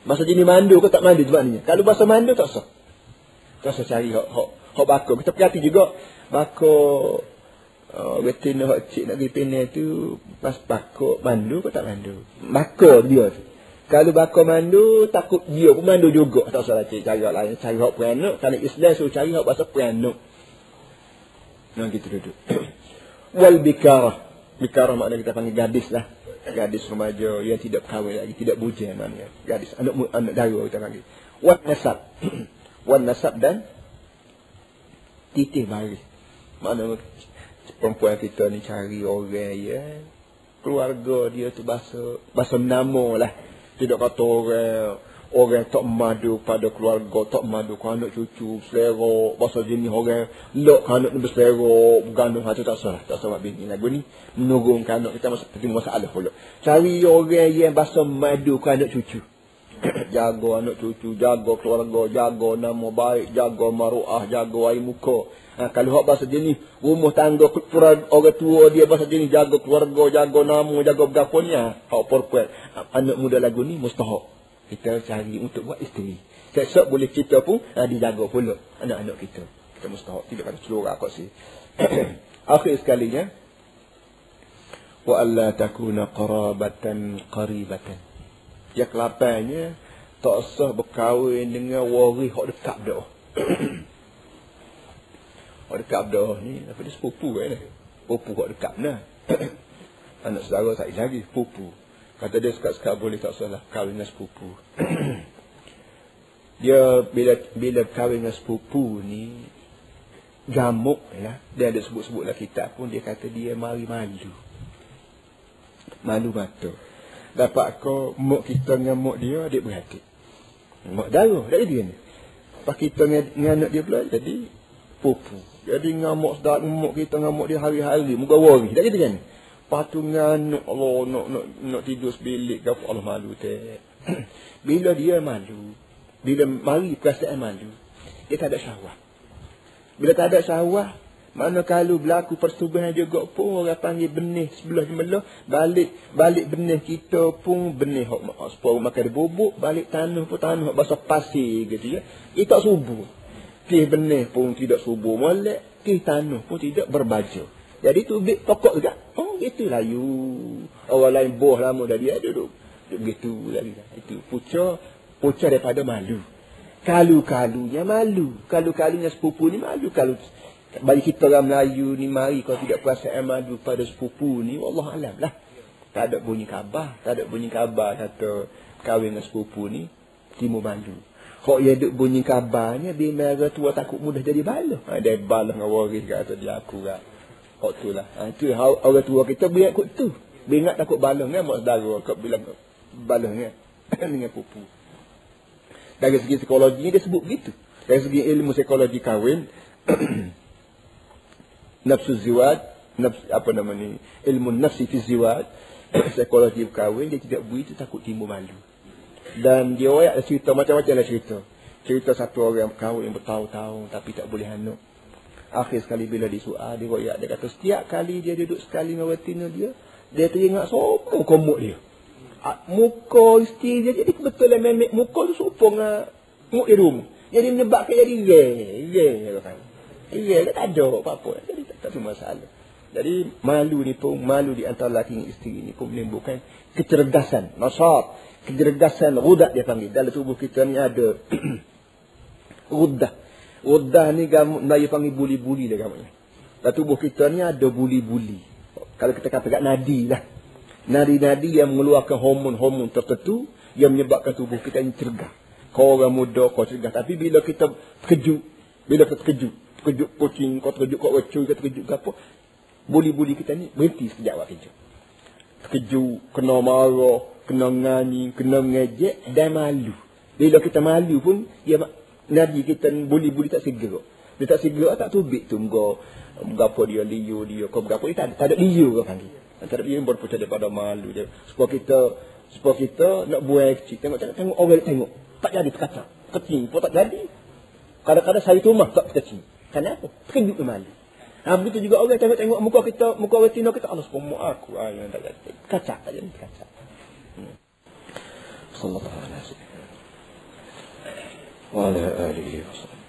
Bahasa jenis mandu ke tak mandu sebabnya. Kalau bahasa mandu tak sah. Tak sah cari hak hak hak bakar. Kita perhati juga bakar Oh, betina hak cik nak pergi penai tu pas bakar mandu ke tak mandu? Bakar dia tu. Kalau bakar mandu, takut dia pun mandu juga. Tak salah cik cari hak lain. Cari hak peranuk. Kalau Islam suruh cari hak bahasa peranuk. Nah, gitu duduk. Wal bikarah. Bikarah makna kita panggil gadis lah. Gadis remaja yang tidak kahwin lagi. Tidak bujang maknanya. Gadis. Anak anak dara kita panggil. Wan nasab. Wan nasab dan titih baris. Makna perempuan kita ni cari orang ya. Keluarga dia tu bahasa bahasa nama lah. Tidak kata orang orang tak madu pada keluarga, tak madu ke anak cucu, selera, bahasa jenis orang, lok ke anak ni berselera, bergandung hati tak salah, tak salah bini. Lagu ni menurunkan anak kita penting masalah pula. Cari orang yang bahasa madu ke anak cucu. jaga anak cucu, jaga keluarga, jaga nama baik, jaga maruah, jaga air muka. Ha, kalau hak bahasa jenis rumah tangga orang tua dia bahasa jenis jaga keluarga, jaga nama, jaga berapa ni ha, hak perempuan. Ha, anak muda lagu ni mustahak. Kita cari untuk buat isteri. Sesok boleh kita pun ha, dijaga pula anak-anak kita. Kita mustahak. Tidak kata seluruh aku sih. Akhir sekalinya. Wa alla takuna qarabatan qaribatan. Ya kelapannya tak sah berkahwin dengan waris hak dekat dah. Dekat dah ni, apa dia sepupu kan? Sepupu kat dekat nah. Anak saudara tak lagi sepupu. Kata dia sekat-sekat boleh tak salah kahwin dengan sepupu. dia bila bila kahwin dengan sepupu ni gamuk ya. Dia ada sebut-sebut lah kitab pun dia kata dia mari malu. Malu mata. Dapat kau muk kita dengan muk dia adik beradik. Muk darah dari dia ni. Pas kita dengan, dengan anak dia pula jadi pupu. Jadi ngamuk sedap ngamuk kita ngamuk dia hari-hari. Muka wari. Tak gitu kan? Patu nganuk Allah nak, nak, nak tidur sebilik ke Allah malu teh. Bila dia malu. Bila mari perasaan malu. Dia tak ada syahwat. Bila tak ada syahwat. Mana kalau berlaku persetubuhan juga pun orang panggil benih sebelah jemelah. Balik balik benih kita pun benih hok sepuluh makan bubuk. Balik tanah pun tanah basah pasir gitu ya. Itu tak subuh. Kih benih pun tidak subuh molek. Kih tanah pun tidak berbaja. Jadi tu bit pokok juga. Oh itu layu. Orang lain boh lama dah dia duduk. Begitu lagi. Itu puca. Puca daripada malu. Kalu-kalunya malu. Kalu-kalunya sepupu ni malu. Kalau bagi kita orang Melayu ni mari kalau tidak perasaan malu pada sepupu ni. Allah alam lah. Tak ada bunyi khabar. Tak ada bunyi khabar kata kahwin dengan sepupu ni. Timur malu. Kok ya duk bunyi kabarnya dia merah tua takut mudah jadi bala. Ha, dia bala dengan waris kata dia aku kan. Kok tu lah. Ha, itu orang tua kita biar kut tu. Dia ingat takut bala dengan mak saudara kau bilang bala dengan dengan pupu. Dari segi psikologi dia sebut begitu. Dari segi ilmu psikologi kahwin, nafsu ziwaj, nafsu, apa nama ni, ilmu nafsi fi ziwaj, psikologi kahwin, dia tidak begitu takut timbul malu. Dan dia orang cerita macam-macam lah cerita. Cerita satu orang kahwin bertahun-tahun tapi tak boleh hanuk. Akhir sekali bila disual, dia royak, dia kata setiap kali dia duduk sekali dengan betina dia, dia teringat sombong komuk dia. Ah, muka isteri dia jadi kebetulan memek muka tu serupa dengan muk di rumah. Jadi menyebabkan jadi ye, ye kan. Ye tak ada apa-apa. Jadi tak, tak ada masalah. Jadi malu ni pun malu di antara lelaki dan isteri ni pun menimbulkan kecerdasan, nasab, kecerdasan rudat dia panggil. Dalam tubuh kita ni ada rudah. Rudah ni gamu Melayu panggil buli-buli dia gamanya. Dalam tubuh kita ni ada buli-buli. Kalau kita kata kat nadi lah nadi-nadi yang mengeluarkan hormon-hormon tertentu yang menyebabkan tubuh kita ini cergah. Kau orang muda, kau cergah. Tapi bila kita terkejut, bila kita terkejut, terkejut kucing, kau terkejut kau recui, kau terkejut ke apa, buli-buli kita ni berhenti sekejap awak kejut. Terkejut, kena marah, kena ngani, kena ngejek dan malu. Bila kita malu pun, ya, nadi kita buli-buli tak segera. Dia tak segera, tak tubik tu. Kau, berapa dia liu dia, kau berapa dia tak, tak ada liu kau panggil. Antara dia berputar daripada malu dia. Supaya kita supaya kita nak buai kecil. Tengok tengok, tengok orang tengok. Tak jadi terkacau. Kecil pun tak jadi. Kadang-kadang saya rumah tak kecil. Kenapa? Terkejut ke malu. Ha, begitu juga orang tengok-tengok muka kita, muka Tino kita, Allah sepuluh aku. Ha, yang tak jadi. Kacak jadi. Kacak. Hmm. Sallallahu alaihi. Wa ala alihi wa sallam.